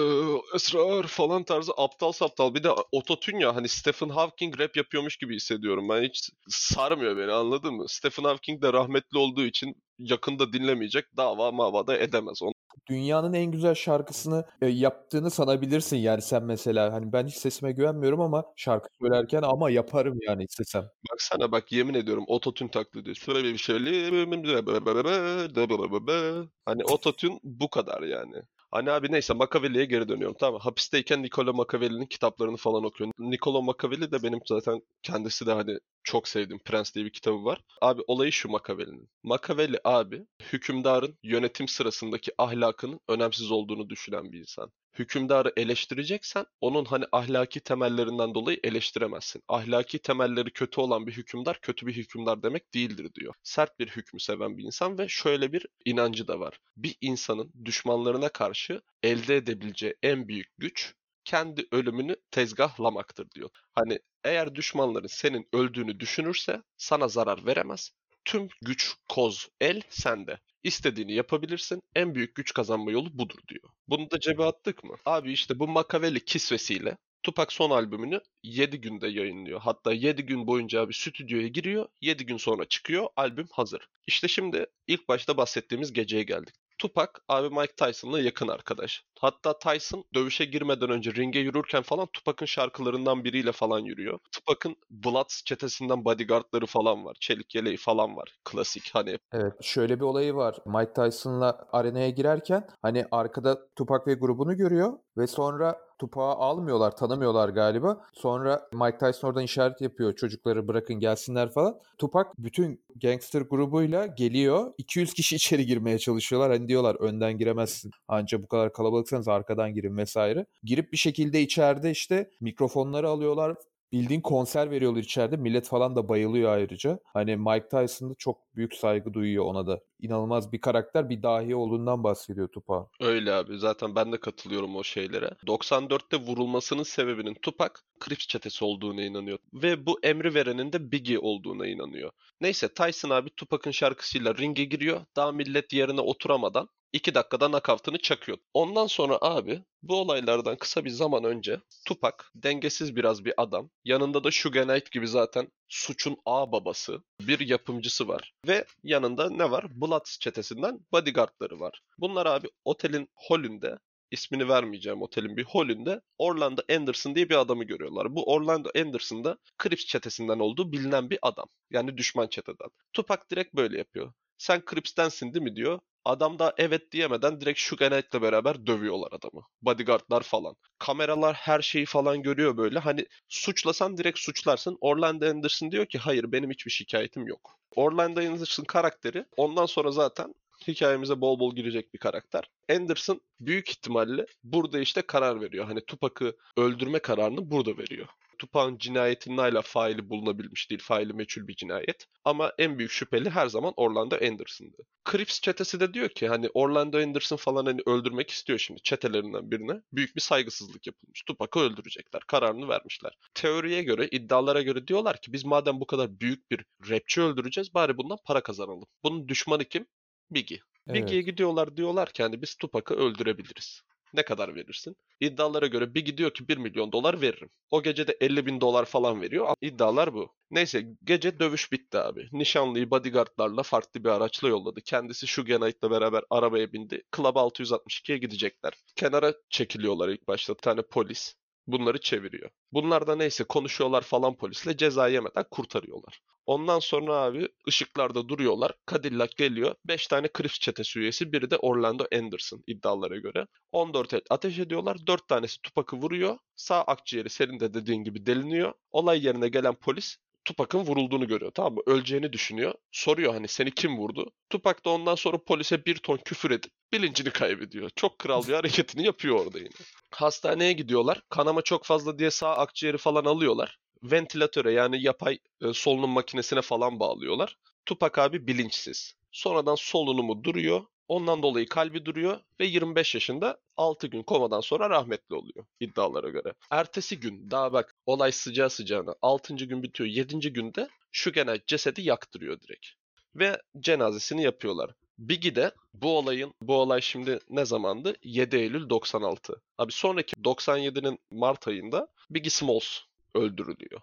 esrar falan tarzı aptal saptal. Bir de ototün ya hani Stephen Hawking rap yapıyormuş gibi hissediyorum. Ben hiç sarmıyor beni anladın mı? Stephen Hawking de rahmetli olduğu için yakında dinlemeyecek dava mava da edemez. Onu dünyanın en güzel şarkısını e, yaptığını sanabilirsin yani sen mesela. Hani ben hiç sesime güvenmiyorum ama şarkı söylerken ama yaparım yani istesem. Baksana bak yemin ediyorum ototün taklidi. Şöyle bir şey. Hani ototün bu kadar yani. Hani abi neyse Machiavelli'ye geri dönüyorum. Tamam Hapisteyken Niccolo Machiavelli'nin kitaplarını falan okuyorum. Niccolo Machiavelli de benim zaten kendisi de hani çok sevdiğim Prens diye bir kitabı var. Abi olayı şu Machiavelli'nin. Machiavelli abi hükümdarın yönetim sırasındaki ahlakının önemsiz olduğunu düşünen bir insan hükümdarı eleştireceksen onun hani ahlaki temellerinden dolayı eleştiremezsin. Ahlaki temelleri kötü olan bir hükümdar kötü bir hükümdar demek değildir diyor. Sert bir hükmü seven bir insan ve şöyle bir inancı da var. Bir insanın düşmanlarına karşı elde edebileceği en büyük güç kendi ölümünü tezgahlamaktır diyor. Hani eğer düşmanların senin öldüğünü düşünürse sana zarar veremez. Tüm güç, koz, el sende. İstediğini yapabilirsin. En büyük güç kazanma yolu budur diyor. Bunu da cebe attık mı? Abi işte bu Machiavelli kisvesiyle Tupac son albümünü 7 günde yayınlıyor. Hatta 7 gün boyunca abi stüdyoya giriyor. 7 gün sonra çıkıyor. Albüm hazır. İşte şimdi ilk başta bahsettiğimiz geceye geldik. Tupac abi Mike Tyson'la yakın arkadaş. Hatta Tyson dövüşe girmeden önce ringe yürürken falan Tupac'ın şarkılarından biriyle falan yürüyor. Tupac'ın Bloods çetesinden bodyguardları falan var. Çelik yeleği falan var. Klasik hani. Evet şöyle bir olayı var. Mike Tyson'la arenaya girerken hani arkada Tupac ve grubunu görüyor. Ve sonra Tupac'ı almıyorlar, tanımıyorlar galiba. Sonra Mike Tyson oradan işaret yapıyor çocukları bırakın gelsinler falan. Tupac bütün gangster grubuyla geliyor. 200 kişi içeri girmeye çalışıyorlar. Hani diyorlar önden giremezsin. Anca bu kadar kalabalıksanız arkadan girin vesaire. Girip bir şekilde içeride işte mikrofonları alıyorlar bildiğin konser veriyorlar içeride. Millet falan da bayılıyor ayrıca. Hani Mike Tyson da çok büyük saygı duyuyor ona da. İnanılmaz bir karakter, bir dahi olduğundan bahsediyor Tupac. Öyle abi. Zaten ben de katılıyorum o şeylere. 94'te vurulmasının sebebinin Tupac, Crips çetesi olduğuna inanıyor. Ve bu emri verenin de Biggie olduğuna inanıyor. Neyse Tyson abi Tupac'ın şarkısıyla ringe giriyor. Daha millet yerine oturamadan 2 dakikada nakavtını çakıyor. Ondan sonra abi bu olaylardan kısa bir zaman önce Tupac dengesiz biraz bir adam. Yanında da Suge Knight gibi zaten suçun A babası. Bir yapımcısı var. Ve yanında ne var? Bloods çetesinden bodyguardları var. Bunlar abi otelin holünde ismini vermeyeceğim otelin bir holünde Orlando Anderson diye bir adamı görüyorlar. Bu Orlando Anderson da Crips çetesinden olduğu bilinen bir adam. Yani düşman çeteden. Tupac direkt böyle yapıyor. Sen Crips'tensin değil mi diyor. Adam da evet diyemeden direkt Suge Knight'la beraber dövüyorlar adamı. Bodyguardlar falan. Kameralar her şeyi falan görüyor böyle. Hani suçlasan direkt suçlarsın. Orlando Anderson diyor ki hayır benim hiçbir şikayetim yok. Orlando Anderson karakteri ondan sonra zaten hikayemize bol bol girecek bir karakter. Anderson büyük ihtimalle burada işte karar veriyor. Hani Tupac'ı öldürme kararını burada veriyor. Tupac'ın cinayetinin hala faili bulunabilmiş değil. Faili meçhul bir cinayet. Ama en büyük şüpheli her zaman Orlando Anderson'dı. Crips çetesi de diyor ki hani Orlando Anderson falan hani öldürmek istiyor şimdi çetelerinden birine. Büyük bir saygısızlık yapılmış. Tupac'ı öldürecekler. Kararını vermişler. Teoriye göre, iddialara göre diyorlar ki biz madem bu kadar büyük bir rapçi öldüreceğiz bari bundan para kazanalım. Bunun düşmanı kim? Biggie. Evet. Biggie'ye gidiyorlar diyorlar ki hani biz Tupac'ı öldürebiliriz. Ne kadar verirsin? İddialara göre Biggie diyor ki 1 milyon dolar veririm. O gece de 50 bin dolar falan veriyor. İddialar bu. Neyse gece dövüş bitti abi. Nişanlıyı bodyguardlarla farklı bir araçla yolladı. Kendisi şu Knight'la beraber arabaya bindi. Club 662'ye gidecekler. Kenara çekiliyorlar ilk başta. Bir tane polis bunları çeviriyor. Bunlar da neyse konuşuyorlar falan polisle ceza yemeden kurtarıyorlar. Ondan sonra abi ışıklarda duruyorlar. Cadillac geliyor. 5 tane Crips çetesi üyesi. Biri de Orlando Anderson iddialara göre. 14 el ateş ediyorlar. 4 tanesi Tupac'ı vuruyor. Sağ akciğeri senin de dediğin gibi deliniyor. Olay yerine gelen polis Tupac'ın vurulduğunu görüyor tamam mı? Öleceğini düşünüyor. Soruyor hani seni kim vurdu? Tupac da ondan sonra polise bir ton küfür edip bilincini kaybediyor. Çok kral bir hareketini yapıyor orada yine. Hastaneye gidiyorlar. Kanama çok fazla diye sağ akciğeri falan alıyorlar. Ventilatöre yani yapay e, solunum makinesine falan bağlıyorlar. Tupac abi bilinçsiz. Sonradan solunumu duruyor. Ondan dolayı kalbi duruyor ve 25 yaşında 6 gün komadan sonra rahmetli oluyor iddialara göre. Ertesi gün daha bak olay sıcağı sıcağına 6. gün bitiyor 7. günde şu genel cesedi yaktırıyor direkt. Ve cenazesini yapıyorlar. Biggie de bu olayın, bu olay şimdi ne zamandı? 7 Eylül 96. Abi sonraki 97'nin Mart ayında Biggie Smalls öldürülüyor.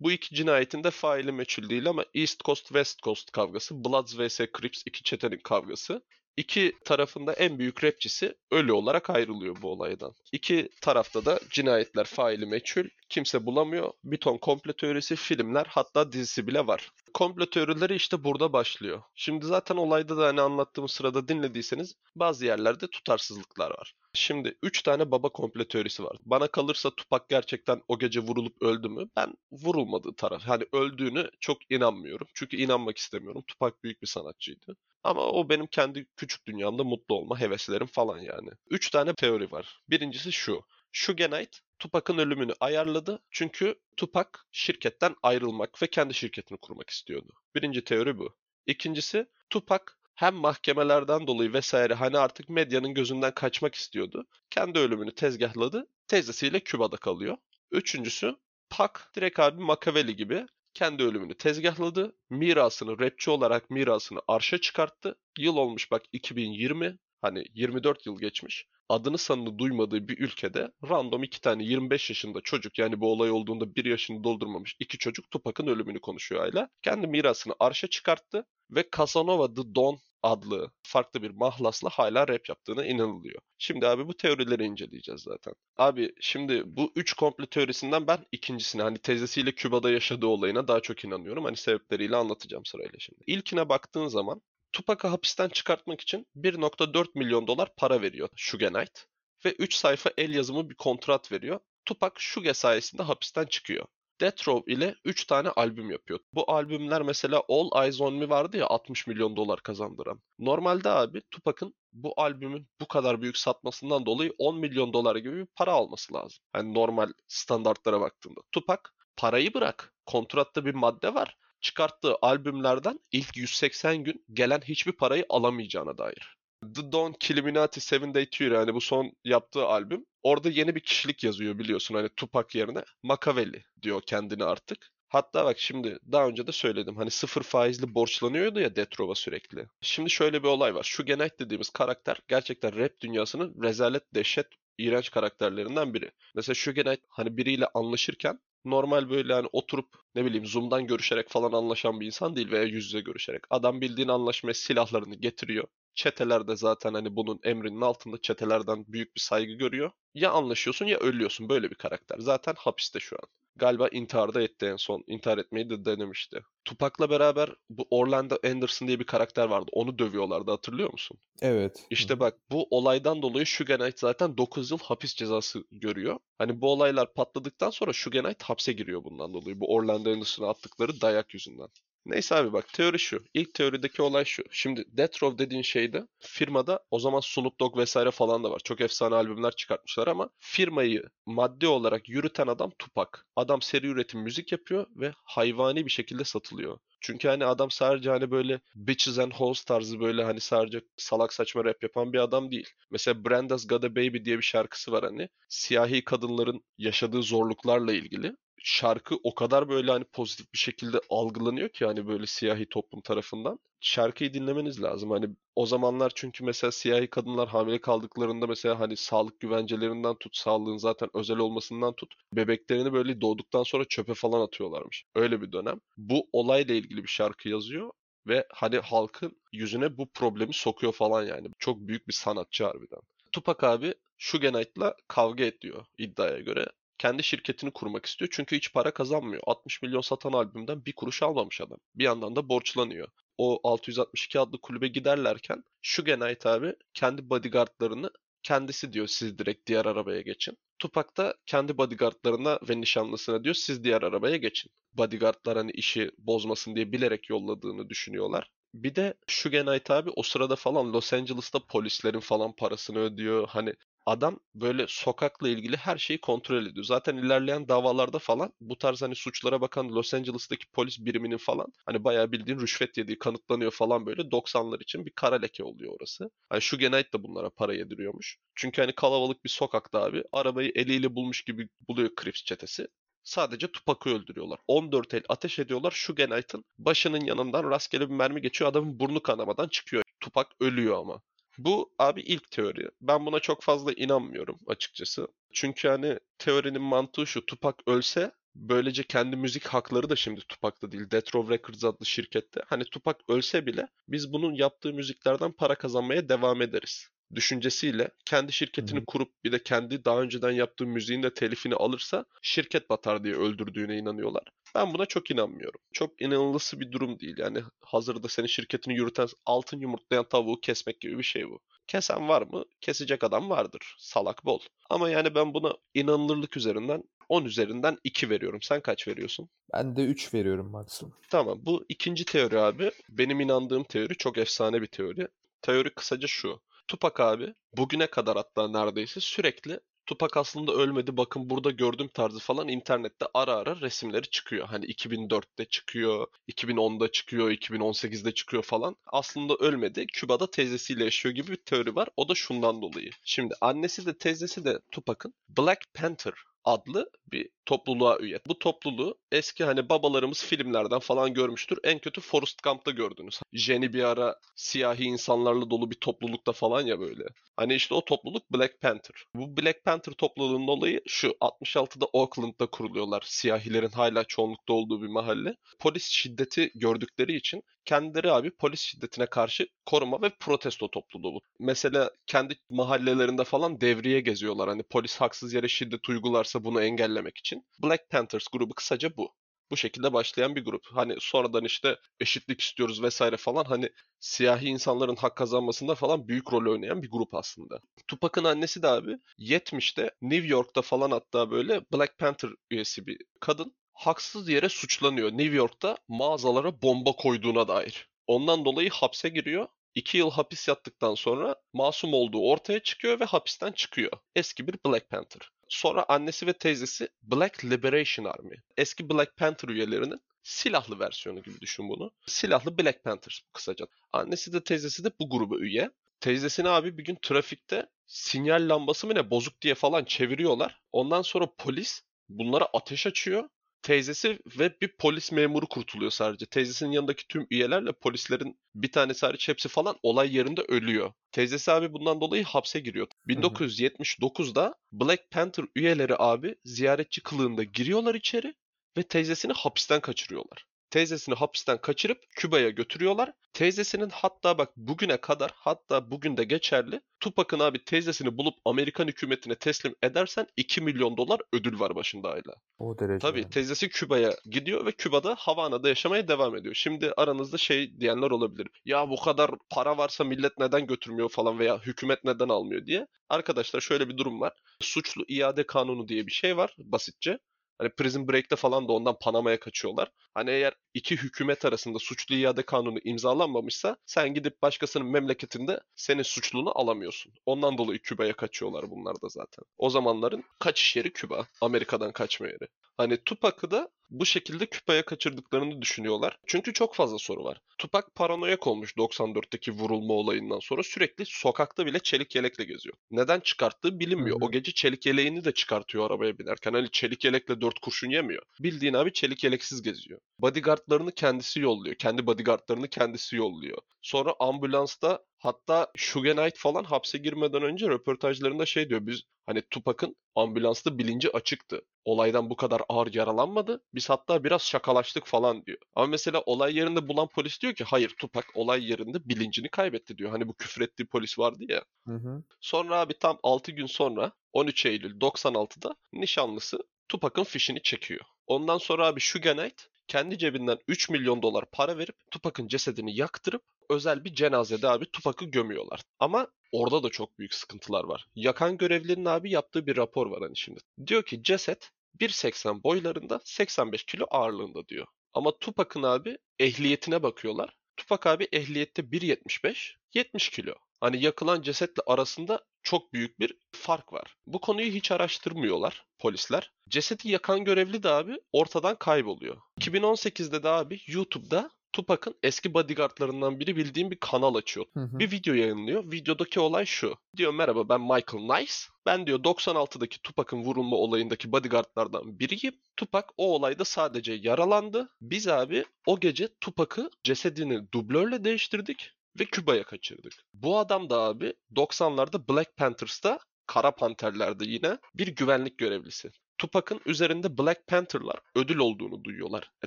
Bu iki cinayetin de faili meçhul değil ama East Coast West Coast kavgası, Bloods vs Crips iki çetenin kavgası. İki tarafında en büyük rapçisi ölü olarak ayrılıyor bu olaydan. İki tarafta da cinayetler faili meçhul, kimse bulamıyor. Bir ton komplo teorisi, filmler hatta dizisi bile var. Komplo teorileri işte burada başlıyor. Şimdi zaten olayda da hani anlattığım sırada dinlediyseniz bazı yerlerde tutarsızlıklar var. Şimdi 3 tane baba komplo teorisi var. Bana kalırsa Tupak gerçekten o gece vurulup öldü mü? Ben vurulmadığı taraf. Hani öldüğünü çok inanmıyorum. Çünkü inanmak istemiyorum. Tupak büyük bir sanatçıydı. Ama o benim kendi küçük dünyamda mutlu olma heveslerim falan yani. Üç tane teori var. Birincisi şu. Suge Knight Tupac'ın ölümünü ayarladı. Çünkü Tupac şirketten ayrılmak ve kendi şirketini kurmak istiyordu. Birinci teori bu. İkincisi Tupac hem mahkemelerden dolayı vesaire hani artık medyanın gözünden kaçmak istiyordu. Kendi ölümünü tezgahladı. Teyzesiyle Küba'da kalıyor. Üçüncüsü Pak direkt abi Machiavelli gibi kendi ölümünü tezgahladı. Mirasını, rapçi olarak mirasını arşa çıkarttı. Yıl olmuş bak 2020. Hani 24 yıl geçmiş. Adını sanını duymadığı bir ülkede random iki tane 25 yaşında çocuk yani bu olay olduğunda bir yaşını doldurmamış iki çocuk Tupac'ın ölümünü konuşuyor hala. Kendi mirasını arşa çıkarttı ve Casanova The Don adlı farklı bir mahlasla hala rap yaptığına inanılıyor. Şimdi abi bu teorileri inceleyeceğiz zaten. Abi şimdi bu üç komple teorisinden ben ikincisine hani teyzesiyle Küba'da yaşadığı olayına daha çok inanıyorum. Hani sebepleriyle anlatacağım sırayla şimdi. İlkine baktığın zaman Tupac'ı hapisten çıkartmak için 1.4 milyon dolar para veriyor Suge Knight. ve 3 sayfa el yazımı bir kontrat veriyor. Tupac Suge sayesinde hapisten çıkıyor. Death Row ile 3 tane albüm yapıyor. Bu albümler mesela All Eyes On Me vardı ya 60 milyon dolar kazandıran. Normalde abi Tupac'ın bu albümün bu kadar büyük satmasından dolayı 10 milyon dolar gibi bir para alması lazım. Yani normal standartlara baktığında. Tupac parayı bırak. Kontratta bir madde var. Çıkarttığı albümlerden ilk 180 gün gelen hiçbir parayı alamayacağına dair. The Dawn Killuminati Seven Day Tour yani bu son yaptığı albüm. Orada yeni bir kişilik yazıyor biliyorsun hani Tupac yerine. Machiavelli diyor kendini artık. Hatta bak şimdi daha önce de söyledim hani sıfır faizli borçlanıyordu ya Detrova sürekli. Şimdi şöyle bir olay var. Şu Knight dediğimiz karakter gerçekten rap dünyasının rezalet, dehşet, iğrenç karakterlerinden biri. Mesela Suge Knight hani biriyle anlaşırken normal böyle hani oturup ne bileyim Zoom'dan görüşerek falan anlaşan bir insan değil veya yüz yüze görüşerek. Adam bildiğin anlaşmaya silahlarını getiriyor. Çeteler de zaten hani bunun emrinin altında çetelerden büyük bir saygı görüyor. Ya anlaşıyorsun ya ölüyorsun böyle bir karakter. Zaten hapiste şu an. Galiba intihar da etti en son. İntihar etmeyi de denemişti. Tupac'la beraber bu Orlando Anderson diye bir karakter vardı. Onu dövüyorlardı hatırlıyor musun? Evet. İşte bak bu olaydan dolayı Knight zaten 9 yıl hapis cezası görüyor. Hani bu olaylar patladıktan sonra Knight hapse giriyor bundan dolayı. Bu Orlando Anderson'a attıkları dayak yüzünden. Neyse abi bak teori şu. İlk teorideki olay şu. Şimdi Death Row dediğin şeyde firmada o zaman Snoop Dogg vesaire falan da var. Çok efsane albümler çıkartmışlar ama firmayı maddi olarak yürüten adam Tupac. Adam seri üretim müzik yapıyor ve hayvani bir şekilde satılıyor. Çünkü hani adam sadece hani böyle bitches and hoes tarzı böyle hani sadece salak saçma rap yapan bir adam değil. Mesela Brenda's Got a Baby diye bir şarkısı var hani. Siyahi kadınların yaşadığı zorluklarla ilgili şarkı o kadar böyle hani pozitif bir şekilde algılanıyor ki hani böyle siyahi toplum tarafından. Şarkıyı dinlemeniz lazım. Hani o zamanlar çünkü mesela siyahi kadınlar hamile kaldıklarında mesela hani sağlık güvencelerinden tut, sağlığın zaten özel olmasından tut, bebeklerini böyle doğduktan sonra çöpe falan atıyorlarmış. Öyle bir dönem. Bu olayla ilgili bir şarkı yazıyor ve hani halkın yüzüne bu problemi sokuyor falan yani. Çok büyük bir sanatçı harbiden. Tupac abi Suge Knight'la kavga ediyor iddiaya göre kendi şirketini kurmak istiyor. Çünkü hiç para kazanmıyor. 60 milyon satan albümden bir kuruş almamış adam. Bir yandan da borçlanıyor. O 662 adlı kulübe giderlerken şu Knight abi kendi bodyguardlarını kendisi diyor siz direkt diğer arabaya geçin. Tupac da kendi bodyguardlarına ve nişanlısına diyor siz diğer arabaya geçin. Bodyguardlar hani işi bozmasın diye bilerek yolladığını düşünüyorlar. Bir de Suge Knight abi o sırada falan Los Angeles'ta polislerin falan parasını ödüyor. Hani adam böyle sokakla ilgili her şeyi kontrol ediyor. Zaten ilerleyen davalarda falan bu tarz hani suçlara bakan Los Angeles'taki polis biriminin falan hani bayağı bildiğin rüşvet yediği kanıtlanıyor falan böyle 90'lar için bir kara leke oluyor orası. Hani şu Knight da bunlara para yediriyormuş. Çünkü hani kalabalık bir sokakta abi arabayı eliyle bulmuş gibi buluyor Crips çetesi. Sadece Tupac'ı öldürüyorlar. 14 el ateş ediyorlar. Şu Knight'ın başının yanından rastgele bir mermi geçiyor. Adamın burnu kanamadan çıkıyor. Tupac ölüyor ama. Bu abi ilk teori. Ben buna çok fazla inanmıyorum açıkçası. Çünkü hani teorinin mantığı şu. Tupac ölse böylece kendi müzik hakları da şimdi Tupac'ta değil. Death Row Records adlı şirkette. Hani Tupac ölse bile biz bunun yaptığı müziklerden para kazanmaya devam ederiz düşüncesiyle kendi şirketini Hı-hı. kurup bir de kendi daha önceden yaptığı müziğin de telifini alırsa şirket batar diye öldürdüğüne inanıyorlar. Ben buna çok inanmıyorum. Çok inanılması bir durum değil. Yani hazırda senin şirketini yürüten altın yumurtlayan tavuğu kesmek gibi bir şey bu. Kesen var mı? Kesecek adam vardır. Salak bol. Ama yani ben buna inanılırlık üzerinden 10 üzerinden 2 veriyorum. Sen kaç veriyorsun? Ben de 3 veriyorum maksimum. Tamam. Bu ikinci teori abi. Benim inandığım teori çok efsane bir teori. Teori kısaca şu. Tupac abi bugüne kadar hatta neredeyse sürekli Tupac aslında ölmedi bakın burada gördüm tarzı falan internette ara ara resimleri çıkıyor. Hani 2004'te çıkıyor, 2010'da çıkıyor, 2018'de çıkıyor falan. Aslında ölmedi. Küba'da teyzesiyle yaşıyor gibi bir teori var. O da şundan dolayı. Şimdi annesi de teyzesi de Tupac'ın Black Panther adlı bir topluluğa üye. Bu topluluğu eski hani babalarımız filmlerden falan görmüştür. En kötü Forrest Gump'ta gördünüz. Jenny bir ara siyahi insanlarla dolu bir toplulukta falan ya böyle. Hani işte o topluluk Black Panther. Bu Black Panther topluluğunun olayı şu 66'da Oakland'da kuruluyorlar. Siyahilerin hala çoğunlukta olduğu bir mahalle. Polis şiddeti gördükleri için kendileri abi polis şiddetine karşı koruma ve protesto topluluğu. Mesela kendi mahallelerinde falan devriye geziyorlar. Hani polis haksız yere şiddet uygularsa bunu engellemek için. Black Panthers grubu kısaca bu. Bu şekilde başlayan bir grup. Hani sonradan işte eşitlik istiyoruz vesaire falan hani siyahi insanların hak kazanmasında falan büyük rol oynayan bir grup aslında. Tupac'ın annesi de abi 70'te New York'ta falan hatta böyle Black Panther üyesi bir kadın haksız yere suçlanıyor. New York'ta mağazalara bomba koyduğuna dair. Ondan dolayı hapse giriyor. 2 yıl hapis yattıktan sonra masum olduğu ortaya çıkıyor ve hapisten çıkıyor. Eski bir Black Panther. Sonra annesi ve teyzesi Black Liberation Army. Eski Black Panther üyelerinin silahlı versiyonu gibi düşün bunu. Silahlı Black Panthers kısaca. Annesi de teyzesi de bu gruba üye. Teyzesini abi bir gün trafikte sinyal lambası mı ne bozuk diye falan çeviriyorlar. Ondan sonra polis bunlara ateş açıyor teyzesi ve bir polis memuru kurtuluyor sadece. Teyzesinin yanındaki tüm üyelerle polislerin bir tanesi hariç hepsi falan olay yerinde ölüyor. Teyzesi abi bundan dolayı hapse giriyor. 1979'da Black Panther üyeleri abi ziyaretçi kılığında giriyorlar içeri ve teyzesini hapisten kaçırıyorlar. Teyzesini hapisten kaçırıp Küba'ya götürüyorlar. Teyzesinin hatta bak bugüne kadar hatta bugün de geçerli Tupac'ın abi teyzesini bulup Amerikan hükümetine teslim edersen 2 milyon dolar ödül var başında hala. O derece. Tabii yani. teyzesi Küba'ya gidiyor ve Küba'da Havana'da yaşamaya devam ediyor. Şimdi aranızda şey diyenler olabilir. Ya bu kadar para varsa millet neden götürmüyor falan veya hükümet neden almıyor diye. Arkadaşlar şöyle bir durum var. Suçlu iade kanunu diye bir şey var basitçe. Hani Prison Break'te falan da ondan Panama'ya kaçıyorlar. Hani eğer iki hükümet arasında suçlu iade kanunu imzalanmamışsa sen gidip başkasının memleketinde senin suçluluğunu alamıyorsun. Ondan dolayı Küba'ya kaçıyorlar bunlar da zaten. O zamanların kaçış yeri Küba. Amerika'dan kaçma yeri. Hani Tupac'ı da bu şekilde Küba'ya kaçırdıklarını düşünüyorlar. Çünkü çok fazla soru var. Tupac paranoyak olmuş 94'teki vurulma olayından sonra sürekli sokakta bile çelik yelekle geziyor. Neden çıkarttığı bilinmiyor. O gece çelik yeleğini de çıkartıyor arabaya binerken. Hani çelik yelekle dört kurşun yemiyor. Bildiğin abi çelik yeleksiz geziyor. Bodyguardlarını kendisi yolluyor. Kendi bodyguardlarını kendisi yolluyor. Sonra ambulansta hatta Suge falan hapse girmeden önce röportajlarında şey diyor. Biz hani Tupac'ın ambulansta bilinci açıktı. Olaydan bu kadar ağır yaralanmadı. Biz hatta biraz şakalaştık falan diyor. Ama mesela olay yerinde bulan polis diyor ki hayır Tupac olay yerinde bilincini kaybetti diyor. Hani bu küfür ettiği polis vardı ya. Hı hı. Sonra abi tam 6 gün sonra 13 Eylül 96'da nişanlısı Tupac'ın fişini çekiyor. Ondan sonra abi Suge Knight kendi cebinden 3 milyon dolar para verip Tupac'ın cesedini yaktırıp özel bir cenazede abi Tupac'ı gömüyorlar. Ama orada da çok büyük sıkıntılar var. Yakan görevlinin abi yaptığı bir rapor var hani şimdi. Diyor ki ceset 1.80 boylarında 85 kilo ağırlığında diyor. Ama Tupac'ın abi ehliyetine bakıyorlar. Tupac abi ehliyette 1.75 70 kilo. Hani yakılan cesetle arasında çok büyük bir fark var. Bu konuyu hiç araştırmıyorlar polisler. Cesedi yakan görevli de abi ortadan kayboluyor. 2018'de de abi YouTube'da Tupac'ın eski bodyguardlarından biri bildiğim bir kanal açıyor. Hı hı. Bir video yayınlıyor. Videodaki olay şu. Diyor merhaba ben Michael Nice. Ben diyor 96'daki Tupac'ın vurulma olayındaki bodyguardlardan biriyim. Tupac o olayda sadece yaralandı. Biz abi o gece Tupac'ı cesedini dublörle değiştirdik ve Küba'ya kaçırdık. Bu adam da abi 90'larda Black Panthers'ta Kara Panterler'de yine bir güvenlik görevlisi. Tupac'ın üzerinde Black Panther'lar ödül olduğunu duyuyorlar. E,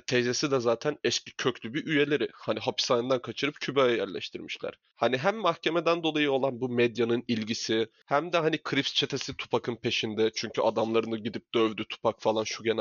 teyzesi de zaten eski köklü bir üyeleri. Hani hapishaneden kaçırıp Küba'ya yerleştirmişler. Hani hem mahkemeden dolayı olan bu medyanın ilgisi hem de hani Crips çetesi Tupac'ın peşinde. Çünkü adamlarını gidip dövdü Tupac falan Suge.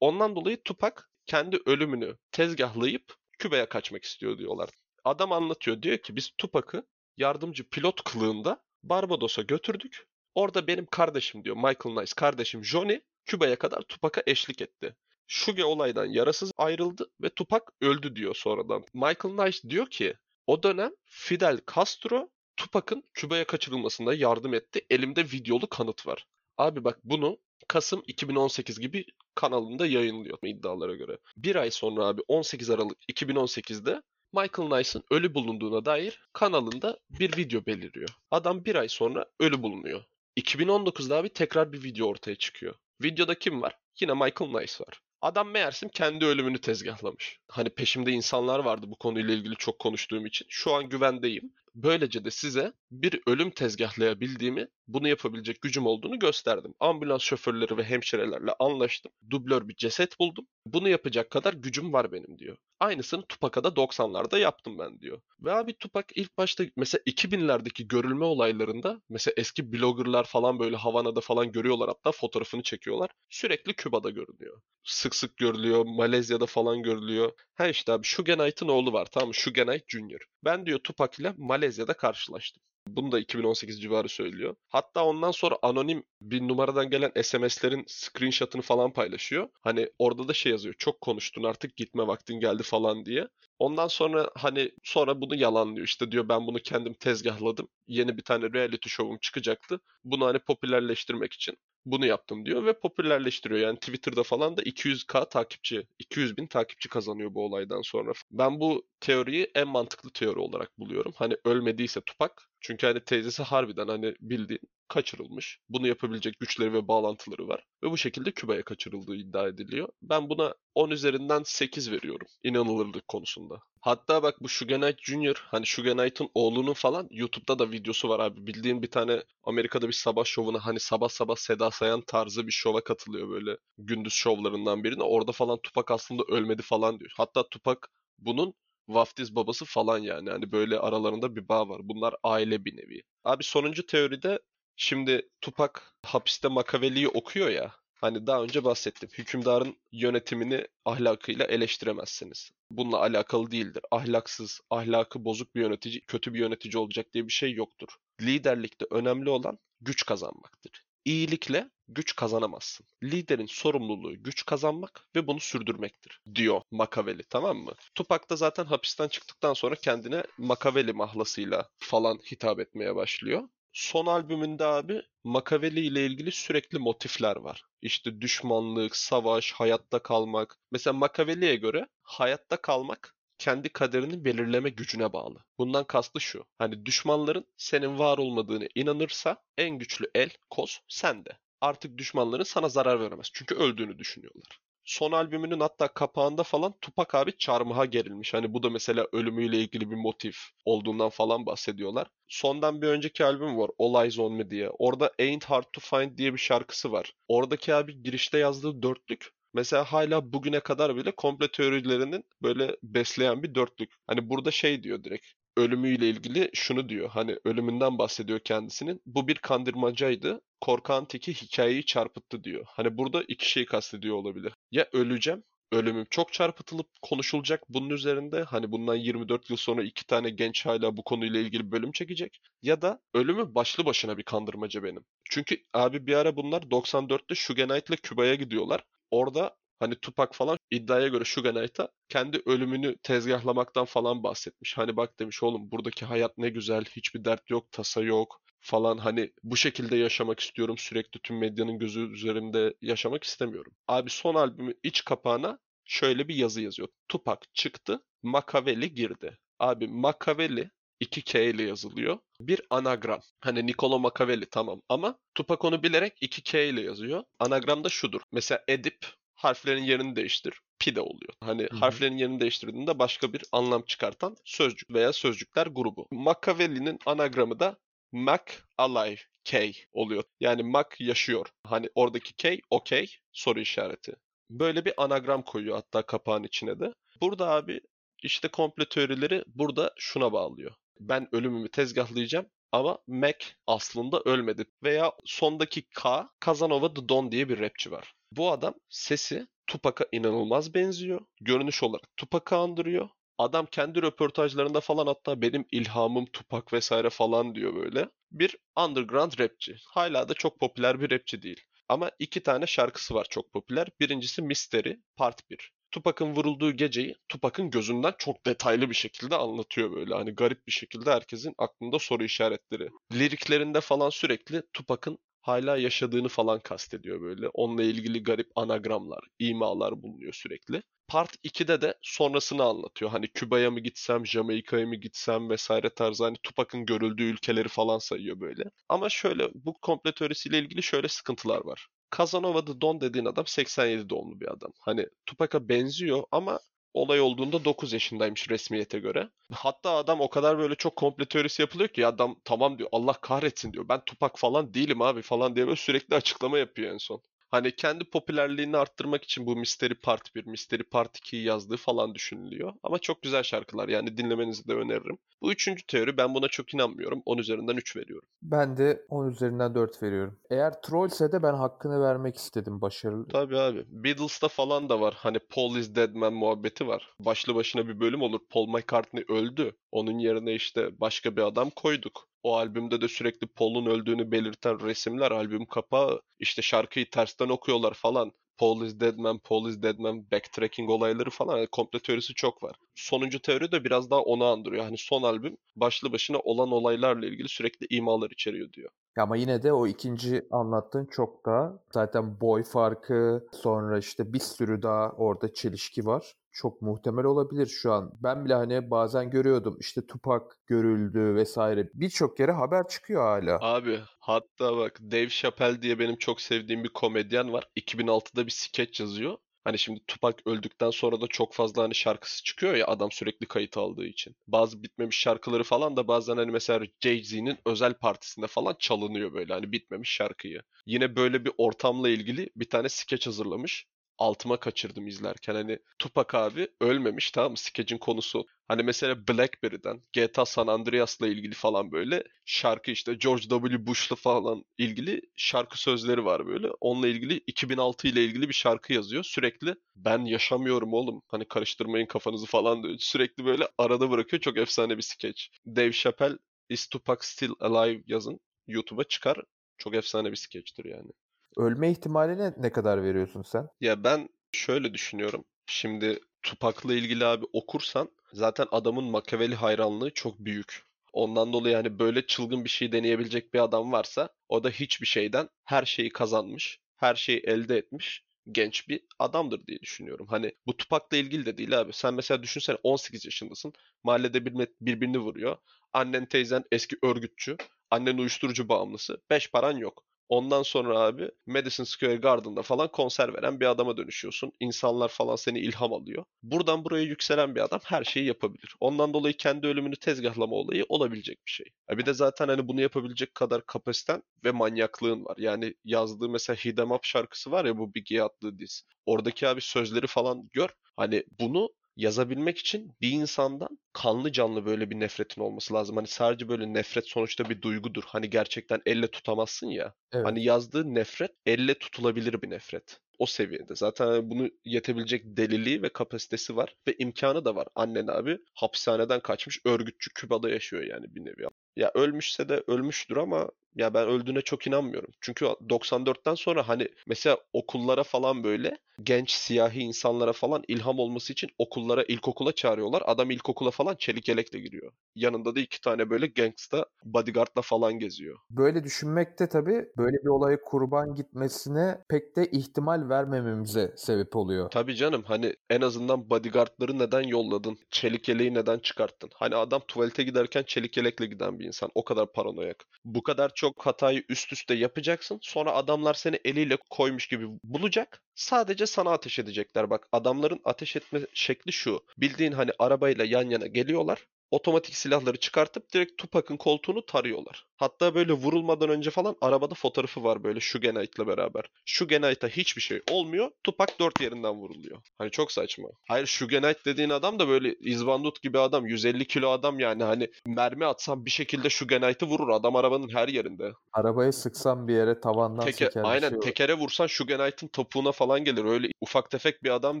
Ondan dolayı Tupac kendi ölümünü tezgahlayıp Küba'ya kaçmak istiyor diyorlar. Adam anlatıyor diyor ki biz Tupac'ı yardımcı pilot kılığında Barbados'a götürdük. Orada benim kardeşim diyor Michael Nice kardeşim Johnny Küba'ya kadar Tupac'a eşlik etti. Suge olaydan yarasız ayrıldı ve Tupac öldü diyor sonradan. Michael Nice diyor ki o dönem Fidel Castro Tupac'ın Küba'ya kaçırılmasında yardım etti. Elimde videolu kanıt var. Abi bak bunu Kasım 2018 gibi kanalında yayınlıyor iddialara göre. Bir ay sonra abi 18 Aralık 2018'de Michael Nice'ın ölü bulunduğuna dair kanalında bir video beliriyor. Adam bir ay sonra ölü bulunuyor. 2019'da abi tekrar bir video ortaya çıkıyor. Videoda kim var? Yine Michael Nice var. Adam meğersim kendi ölümünü tezgahlamış. Hani peşimde insanlar vardı bu konuyla ilgili çok konuştuğum için. Şu an güvendeyim. Böylece de size bir ölüm tezgahlayabildiğimi bunu yapabilecek gücüm olduğunu gösterdim. Ambulans şoförleri ve hemşirelerle anlaştım. Dublör bir ceset buldum. Bunu yapacak kadar gücüm var benim diyor. Aynısını Tupac'a da 90'larda yaptım ben diyor. Ve abi Tupac ilk başta mesela 2000'lerdeki görülme olaylarında mesela eski bloggerlar falan böyle Havana'da falan görüyorlar hatta fotoğrafını çekiyorlar. Sürekli Küba'da görünüyor. Sık sık görülüyor. Malezya'da falan görülüyor. Ha işte abi Suge oğlu var tamam mı? Suge Jr. Ben diyor Tupac ile Malezya'da karşılaştım. Bunu da 2018 civarı söylüyor. Hatta ondan sonra anonim bir numaradan gelen SMS'lerin screenshot'ını falan paylaşıyor. Hani orada da şey yazıyor. Çok konuştun artık gitme vaktin geldi falan diye. Ondan sonra hani sonra bunu yalanlıyor. İşte diyor ben bunu kendim tezgahladım. Yeni bir tane reality show'um çıkacaktı. Bunu hani popülerleştirmek için bunu yaptım diyor ve popülerleştiriyor. Yani Twitter'da falan da 200k takipçi, 200 bin takipçi kazanıyor bu olaydan sonra. Ben bu teoriyi en mantıklı teori olarak buluyorum. Hani ölmediyse Tupak. Çünkü hani teyzesi harbiden hani bildiğin kaçırılmış. Bunu yapabilecek güçleri ve bağlantıları var. Ve bu şekilde Küba'ya kaçırıldığı iddia ediliyor. Ben buna 10 üzerinden 8 veriyorum inanılırlık konusunda. Hatta bak bu Suge Knight Jr. hani Knight'ın oğlunun falan YouTube'da da videosu var abi. Bildiğin bir tane Amerika'da bir sabah şovuna hani sabah sabah Seda Sayan tarzı bir şova katılıyor böyle. Gündüz şovlarından birine. Orada falan Tupak aslında ölmedi falan diyor. Hatta Tupak bunun vaftiz babası falan yani. Hani böyle aralarında bir bağ var. Bunlar aile bir nevi. Abi sonuncu teoride şimdi Tupak hapiste Makaveli'yi okuyor ya. Hani daha önce bahsettim. Hükümdarın yönetimini ahlakıyla eleştiremezsiniz. Bununla alakalı değildir. Ahlaksız, ahlakı bozuk bir yönetici, kötü bir yönetici olacak diye bir şey yoktur. Liderlikte önemli olan güç kazanmaktır. İyilikle güç kazanamazsın. Liderin sorumluluğu güç kazanmak ve bunu sürdürmektir diyor Makaveli tamam mı? Tupac da zaten hapisten çıktıktan sonra kendine Makaveli mahlasıyla falan hitap etmeye başlıyor. Son albümünde abi Makaveli ile ilgili sürekli motifler var. İşte düşmanlık, savaş, hayatta kalmak. Mesela Makaveli'ye göre hayatta kalmak kendi kaderini belirleme gücüne bağlı. Bundan kastı şu. Hani düşmanların senin var olmadığını inanırsa en güçlü el, koz sende. Artık düşmanların sana zarar veremez. Çünkü öldüğünü düşünüyorlar son albümünün hatta kapağında falan Tupac abi çarmıha gerilmiş. Hani bu da mesela ölümüyle ilgili bir motif olduğundan falan bahsediyorlar. Sondan bir önceki albüm var All Eyes On Me diye. Orada Ain't Hard To Find diye bir şarkısı var. Oradaki abi girişte yazdığı dörtlük mesela hala bugüne kadar bile komple teorilerinin böyle besleyen bir dörtlük. Hani burada şey diyor direkt ölümüyle ilgili şunu diyor. Hani ölümünden bahsediyor kendisinin. Bu bir kandırmacaydı. Korkan teki hikayeyi çarpıttı diyor. Hani burada iki şey kastediyor olabilir. Ya öleceğim ölümüm çok çarpıtılıp konuşulacak bunun üzerinde. Hani bundan 24 yıl sonra iki tane genç hala bu konuyla ilgili bölüm çekecek. Ya da ölümü başlı başına bir kandırmaca benim. Çünkü abi bir ara bunlar 94'te Suge Knight'la Küba'ya gidiyorlar. Orada Hani Tupac falan iddiaya göre Suge Knight'a kendi ölümünü tezgahlamaktan falan bahsetmiş. Hani bak demiş oğlum buradaki hayat ne güzel, hiçbir dert yok, tasa yok falan hani bu şekilde yaşamak istiyorum sürekli tüm medyanın gözü üzerimde yaşamak istemiyorum. Abi son albümü iç kapağına şöyle bir yazı yazıyor. Tupac çıktı, Makaveli girdi. Abi Makaveli 2K ile yazılıyor. Bir anagram. Hani Niccolo Machiavelli tamam ama Tupac onu bilerek 2K ile yazıyor. Anagram da şudur. Mesela Edip harflerin yerini değiştir. Pide oluyor. Hani Hı-hı. harflerin yerini değiştirdiğinde başka bir anlam çıkartan sözcük veya sözcükler grubu. Machiavelli'nin anagramı da Mac Alive K oluyor. Yani Mac yaşıyor. Hani oradaki K okey soru işareti. Böyle bir anagram koyuyor hatta kapağın içine de. Burada abi işte komple teorileri burada şuna bağlıyor. Ben ölümümü tezgahlayacağım ama Mac aslında ölmedi. Veya sondaki K, Kazanova The Don diye bir rapçi var. Bu adam sesi Tupac'a inanılmaz benziyor. Görünüş olarak Tupac'ı andırıyor. Adam kendi röportajlarında falan hatta benim ilhamım Tupac vesaire falan diyor böyle. Bir underground rapçi. Hala da çok popüler bir rapçi değil. Ama iki tane şarkısı var çok popüler. Birincisi Mystery Part 1. Tupac'ın vurulduğu geceyi Tupac'ın gözünden çok detaylı bir şekilde anlatıyor böyle. Hani garip bir şekilde herkesin aklında soru işaretleri. Liriklerinde falan sürekli Tupac'ın hala yaşadığını falan kastediyor böyle. Onunla ilgili garip anagramlar, imalar bulunuyor sürekli. Part 2'de de sonrasını anlatıyor. Hani Küba'ya mı gitsem, Jamaika'ya mı gitsem vesaire tarzı hani Tupac'ın görüldüğü ülkeleri falan sayıyor böyle. Ama şöyle bu komple teorisiyle ilgili şöyle sıkıntılar var. Casanova the Don dediğin adam 87 doğumlu bir adam. Hani Tupac'a benziyor ama Olay olduğunda 9 yaşındaymış resmiyete göre. Hatta adam o kadar böyle çok komple teorisi yapılıyor ki adam tamam diyor Allah kahretsin diyor. Ben Tupac falan değilim abi falan diye böyle sürekli açıklama yapıyor en son. Hani kendi popülerliğini arttırmak için bu Mystery Part 1, Mystery Part 2'yi yazdığı falan düşünülüyor. Ama çok güzel şarkılar yani dinlemenizi de öneririm. Bu üçüncü teori ben buna çok inanmıyorum. 10 üzerinden 3 veriyorum. Ben de 10 üzerinden 4 veriyorum. Eğer trollse de ben hakkını vermek istedim başarılı. Tabii abi. Beatles'ta falan da var. Hani Paul is dead man muhabbeti var. Başlı başına bir bölüm olur. Paul McCartney öldü. Onun yerine işte başka bir adam koyduk. O albümde de sürekli Paul'un öldüğünü belirten resimler, albüm kapağı, işte şarkıyı tersten okuyorlar falan. Paul is dead man, Paul is dead man, backtracking olayları falan yani komple teorisi çok var. Sonuncu teori de biraz daha onu andırıyor. Hani son albüm başlı başına olan olaylarla ilgili sürekli imalar içeriyor diyor. Ama yine de o ikinci anlattığın çok daha zaten boy farkı sonra işte bir sürü daha orada çelişki var. Çok muhtemel olabilir şu an. Ben bile hani bazen görüyordum işte Tupac görüldü vesaire. Birçok yere haber çıkıyor hala. Abi hatta bak Dave Chappelle diye benim çok sevdiğim bir komedyen var. 2006'da bir skeç yazıyor. Hani şimdi Tupac öldükten sonra da çok fazla hani şarkısı çıkıyor ya adam sürekli kayıt aldığı için. Bazı bitmemiş şarkıları falan da bazen hani mesela Jay-Z'nin özel partisinde falan çalınıyor böyle hani bitmemiş şarkıyı. Yine böyle bir ortamla ilgili bir tane skeç hazırlamış altıma kaçırdım izlerken. Hani Tupac abi ölmemiş tamam mı? Skecin konusu. Hani mesela Blackberry'den GTA San Andreas'la ilgili falan böyle şarkı işte George W. Bush'la falan ilgili şarkı sözleri var böyle. Onunla ilgili 2006 ile ilgili bir şarkı yazıyor. Sürekli ben yaşamıyorum oğlum. Hani karıştırmayın kafanızı falan diyor. Sürekli böyle arada bırakıyor. Çok efsane bir skeç. Dave Chappelle Is Tupac Still Alive yazın. YouTube'a çıkar. Çok efsane bir skeçtir yani. Ölme ihtimaline ne kadar veriyorsun sen? Ya ben şöyle düşünüyorum. Şimdi Tupac'la ilgili abi okursan zaten adamın Machiavelli hayranlığı çok büyük. Ondan dolayı yani böyle çılgın bir şey deneyebilecek bir adam varsa o da hiçbir şeyden her şeyi kazanmış, her şeyi elde etmiş genç bir adamdır diye düşünüyorum. Hani bu Tupac'la ilgili de değil abi. Sen mesela düşünsene 18 yaşındasın. Mahallede birbirini vuruyor. Annen teyzen eski örgütçü. Annen uyuşturucu bağımlısı. Beş paran yok. Ondan sonra abi Madison Square Garden'da falan konser veren bir adama dönüşüyorsun. İnsanlar falan seni ilham alıyor. Buradan buraya yükselen bir adam her şeyi yapabilir. Ondan dolayı kendi ölümünü tezgahlama olayı olabilecek bir şey. Bir de zaten hani bunu yapabilecek kadar kapasiten ve manyaklığın var. Yani yazdığı mesela Hit Up şarkısı var ya bu Biggie'ye attığı diz. Oradaki abi sözleri falan gör. Hani bunu yazabilmek için bir insandan kanlı canlı böyle bir nefretin olması lazım. Hani sadece böyle nefret sonuçta bir duygudur. Hani gerçekten elle tutamazsın ya. Evet. Hani yazdığı nefret elle tutulabilir bir nefret. O seviyede. Zaten hani bunu yetebilecek deliliği ve kapasitesi var ve imkanı da var. Annen abi hapishaneden kaçmış örgütçü Küba'da yaşıyor yani bir nevi. Ya ölmüşse de ölmüştür ama ya ben öldüğüne çok inanmıyorum. Çünkü 94'ten sonra hani mesela okullara falan böyle genç siyahi insanlara falan ilham olması için okullara ilkokula çağırıyorlar. Adam ilkokula falan çelik yelekle giriyor. Yanında da iki tane böyle gangsta bodyguardla falan geziyor. Böyle düşünmekte tabii böyle bir olaya kurban gitmesine pek de ihtimal vermememize sebep oluyor. Tabii canım hani en azından bodyguardları neden yolladın? Çelik yeleği neden çıkarttın? Hani adam tuvalete giderken çelik yelekle giden bir insan. O kadar paranoyak. Bu kadar çok çok hatayı üst üste yapacaksın. Sonra adamlar seni eliyle koymuş gibi bulacak. Sadece sana ateş edecekler. Bak adamların ateş etme şekli şu. Bildiğin hani arabayla yan yana geliyorlar otomatik silahları çıkartıp direkt Tupac'ın koltuğunu tarıyorlar. Hatta böyle vurulmadan önce falan arabada fotoğrafı var böyle Sugenite'la beraber. Sugenite'a hiçbir şey olmuyor. Tupac dört yerinden vuruluyor. Hani çok saçma. Hayır Sugenite dediğin adam da böyle izbandut gibi adam. 150 kilo adam yani hani mermi atsam bir şekilde Sugenite'ı vurur. Adam arabanın her yerinde. Arabaya sıksan bir yere tavandan Teke, seker Aynen şey tekere vursan Sugenite'ın topuğuna falan gelir. Öyle ufak tefek bir adam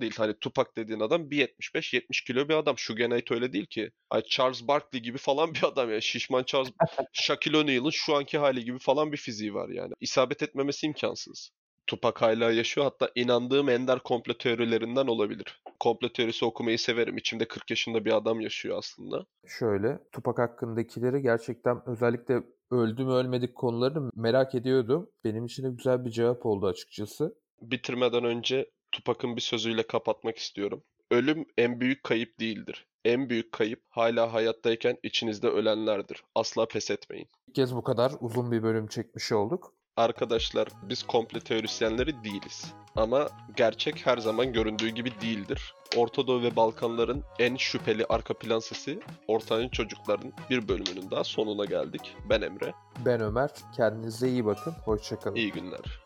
değil. Hani Tupac dediğin adam 1.75-70 kilo bir adam. Sugenite öyle değil ki. Ay Charles Barkley gibi falan bir adam ya. Şişman Charles Shaquille O'Neal'ın şu anki hali gibi falan bir fiziği var yani. İsabet etmemesi imkansız. Tupac hala yaşıyor. Hatta inandığım ender komplo teorilerinden olabilir. Komplo teorisi okumayı severim. İçimde 40 yaşında bir adam yaşıyor aslında. Şöyle, Tupac hakkındakileri gerçekten özellikle öldü mü ölmedik konularını merak ediyordum. Benim için de güzel bir cevap oldu açıkçası. Bitirmeden önce Tupac'ın bir sözüyle kapatmak istiyorum. Ölüm en büyük kayıp değildir. En büyük kayıp hala hayattayken içinizde ölenlerdir. Asla pes etmeyin. İlk kez bu kadar uzun bir bölüm çekmiş olduk. arkadaşlar biz komple teorisyenleri değiliz. Ama gerçek her zaman göründüğü gibi değildir. Orta Doğu ve Balkanların en şüpheli arka plan sesi Ortanca Çocukların bir bölümünün daha sonuna geldik. Ben Emre. Ben Ömer. Kendinize iyi bakın. Hoşçakalın. İyi günler.